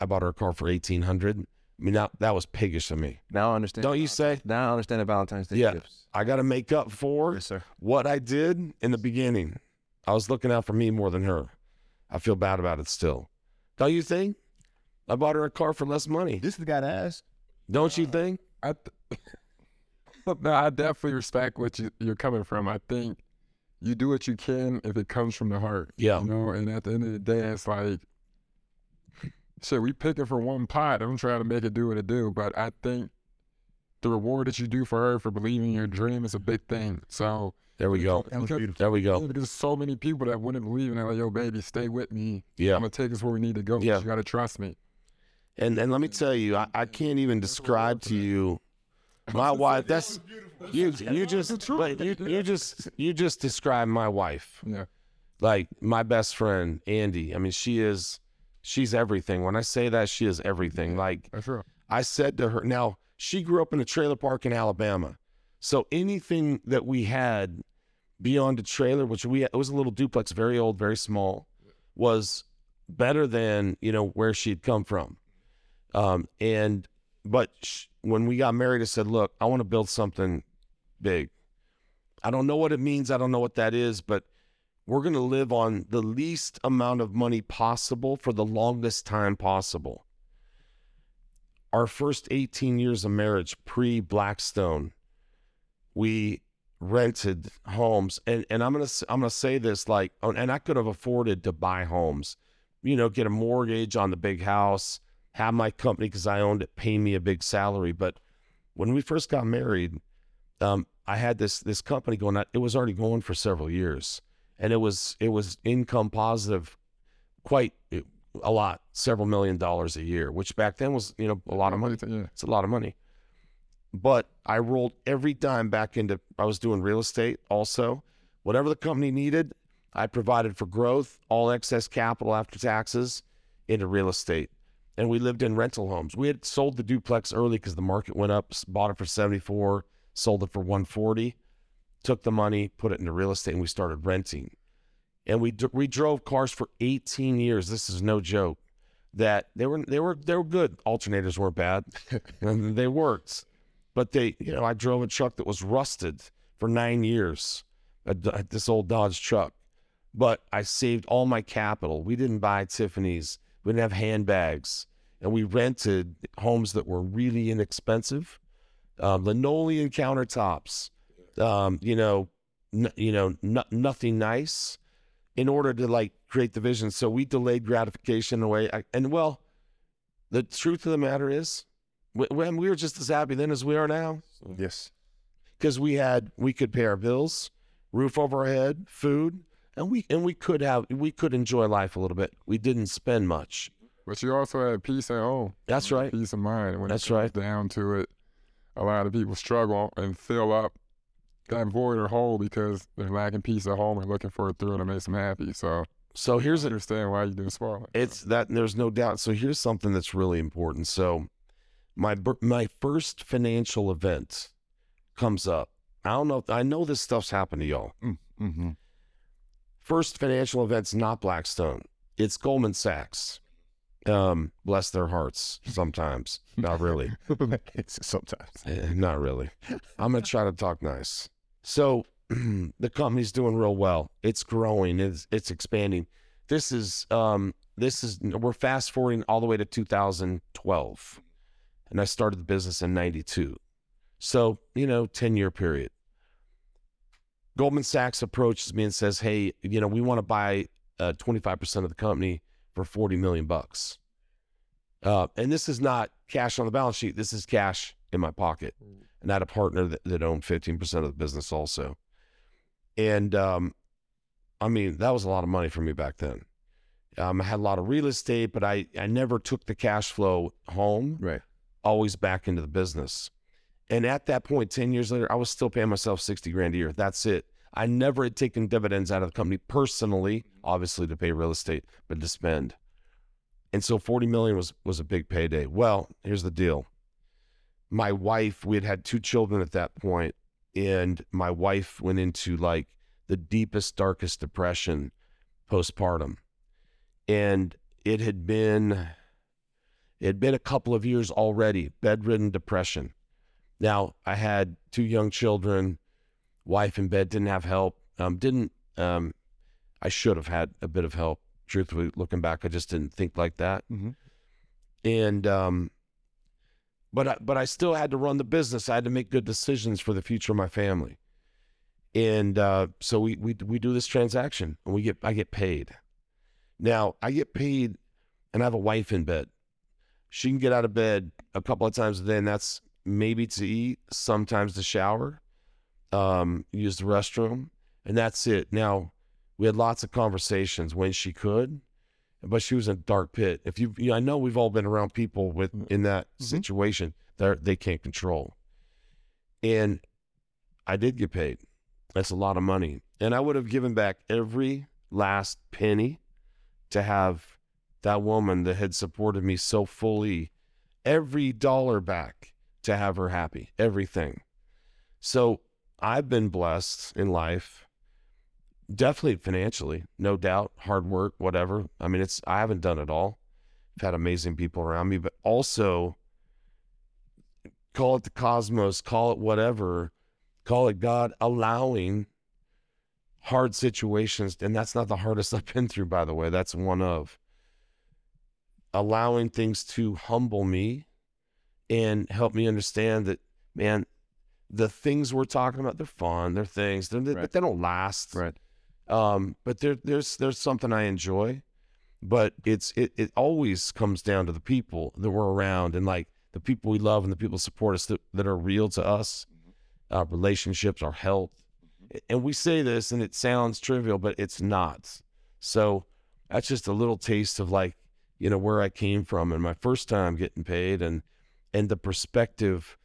I bought her a car for eighteen hundred. I mean, that that was piggish of me. Now I understand. Don't you say? Now I understand the Valentine's Day Yeah. gifts. I got to make up for Yes, what I did in the beginning. I was looking out for me more than her. I feel bad about it still. Don't you think? I bought her a car for less money. This is the guy to ask. Don't you think? I th- no, I definitely respect what you, you're coming from. I think you do what you can if it comes from the heart. Yeah. You know, and at the end of the day, it's like, shit, we picking for one pot. I'm trying to make it do what it do. But I think the reward that you do for her for believing in your dream is a big thing. So There we go. because, There we go. because so many people that wouldn't believe in it, like, yo, baby, stay with me. Yeah. I'm gonna take us where we need to go. Yeah. You gotta trust me. And and let me tell you, I, I can't even describe to you my wife. That's you. You just but you, you just you just described my wife. Yeah. like my best friend Andy. I mean, she is she's everything. When I say that, she is everything. Like That's. I said to her, now she grew up in a trailer park in Alabama, so anything that we had beyond a trailer, which we it was a little duplex, very old, very small, was better than you know where she'd come from. Um, and but sh- when we got married, I said, look, I want to build something big. I don't know what it means. I don't know what that is, but we're going to live on the least amount of money possible for the longest time possible. Our first 18 years of marriage, pre Blackstone, we rented homes, and, and I'm gonna I'm gonna say this like, and I could have afforded to buy homes, you know, get a mortgage on the big house, have my company because I owned it, pay me a big salary. But when we first got married, um, I had this this company going. It was already going for several years, and it was it was income positive, quite a lot, several million dollars a year, which back then was you know a lot of money. Yeah. It's a lot of money. But I rolled every dime back into. I was doing real estate also. Whatever the company needed, I provided for growth, all excess capital after taxes into real estate. And we lived in rental homes. We had sold the duplex early because the market went up, bought it for 74, sold it for 140, took the money, put it into real estate, and we started renting. And we d- we drove cars for 18 years. This is no joke. That they were they were they were good. Alternators weren't bad, and they worked. But they, you know, I drove a truck that was rusted for nine years. a this old Dodge truck, but I saved all my capital. We didn't buy Tiffany's. We didn't have handbags, and we rented homes that were really inexpensive, um, linoleum countertops. Um, you know, n- you know, n- nothing nice, in order to like create the vision. So we delayed gratification in a way. I, and well, the truth of the matter is, when we were just as happy then as we are now Yes. because we had we could pay our bills, roof over our head, food, and we and we could have we could enjoy life a little bit. We didn't spend much. But you also had peace at home. That's right. Peace of mind. When That's it right. Down to it, a lot of people struggle and fill up that void or hole because they're lacking peace at home and looking for a thrill that makes them happy. So So here's I understand why you do spoiling. it's that there's no doubt. So here's something that's really important. So my my first financial event comes up. I don't know. If, I know this stuff's happened to y'all. Mm-hmm. First financial event's not Blackstone. It's Goldman Sachs. Um, bless their hearts. Sometimes, not really. Sometimes. Eh, Not really. I'm gonna try to talk nice. So the company's doing real well. It's growing. It's it's expanding. This is um this is we're fast forwarding all the way to 2012, and I started the business in '92. So you know, 10 year period. Goldman Sachs approaches me and says, "Hey, you know, we want to buy uh, 25% of the company for 40 million bucks." Uh, and this is not cash on the balance sheet. This is cash in my pocket. And I had a partner that, that owned 15% of the business also. And um, I mean, that was a lot of money for me back then. Um, I had a lot of real estate, but I, I never took the cash flow home, Right. always back into the business. And at that point, 10 years later, I was still paying myself 60 grand a year. That's it. I never had taken dividends out of the company personally, obviously to pay real estate, but to spend. And so 40 million was was a big payday. Well, here's the deal. My wife, we had had two children at that point, and my wife went into like the deepest, darkest depression postpartum. And it had been it had been a couple of years already, bedridden depression. Now, I had two young children, wife in bed, didn't have help. Um, didn't um, I should have had a bit of help. Truthfully, looking back, I just didn't think like that. Mhm. And um, but I, but I still had to run the business. I had to make good decisions for the future of my family. And uh, so we we we do this transaction, and we get I get paid. Now I get paid, and I have a wife in bed. She can get out of bed a couple of times a day, and that's maybe to eat, sometimes to shower, um, use the restroom, and that's it. Now, we had lots of conversations when she could, but she was in a dark pit. If you, you know, I know we've all been around people with in that situation that they can't control, and I did get paid. That's a lot of money, and I would have given back every last penny to have that woman that had supported me so fully, every dollar back to have her happy, everything. So I've been blessed in life, definitely financially, no doubt, hard work, whatever. I mean, it's I haven't done it all. I've had amazing people around me, but also call it the cosmos, call it whatever, call it God allowing hard situations, and that's not the hardest I've been through, by the way. That's one of allowing things to humble me and help me understand that, man, the things we're talking about, they're fun, they're things, they're, they, Right. they don't last. Right. Um, but there, there's there's something I enjoy, but it's it, it always comes down to the people that we're around and like the people we love and the people support us that, that are real to us, uh, relationships, our health. And we say this and it sounds trivial, but it's not. So that's just a little taste of like, you know, where I came from and my first time getting paid and and the perspective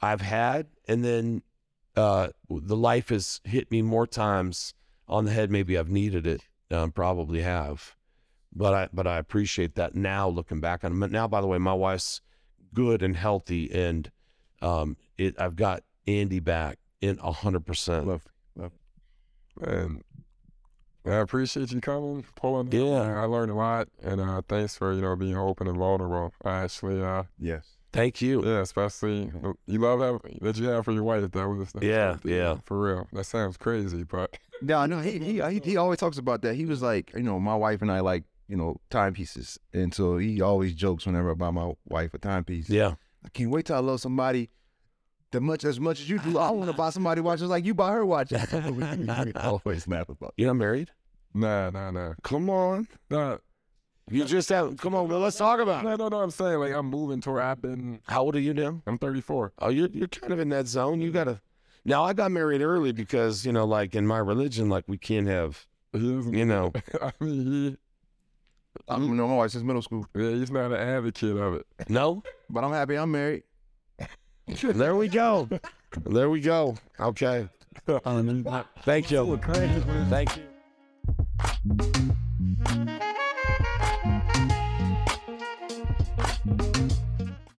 I've had. And then uh, the life has hit me more times on the head. Maybe I've needed it. Um, probably have. But I but I appreciate that now looking back on it. Now, by the way, my wife's good and healthy, and um, it I've got Andy back in a hundred percent. Love, love. And I appreciate you coming, pulling. up, Yeah. man. I learned a lot, and uh, thanks for you know being open and vulnerable. I actually, uh, Yes. Thank you. yeah, especially you love that that you have for your wife. That was that Yeah, yeah. for real. That sounds crazy, but No, no, he, he he he always talks about that. He was like, you know, my wife and I like, you know, timepieces, and so he always jokes whenever I buy my wife a timepiece. Yeah. I can't wait till I love somebody that much as much as you do. I want to buy somebody watches like you buy her watches. we always laugh about. You're not married? nah, nah, nah, Come on. nah. You just have. Come on, well, let's talk about it. No, no, no. I'm saying like I'm moving toward. I've been. How old are you now? I'm 34. Oh, you're you're kind of in that zone. You gotta. Now I got married early because you know, like in my religion, like we can't have. You know. I mean, I've known my wife since middle school, he, yeah, he's not an advocate of it. No. but I'm happy I'm married. There we go. There we go. Okay. Thank you. Thank you.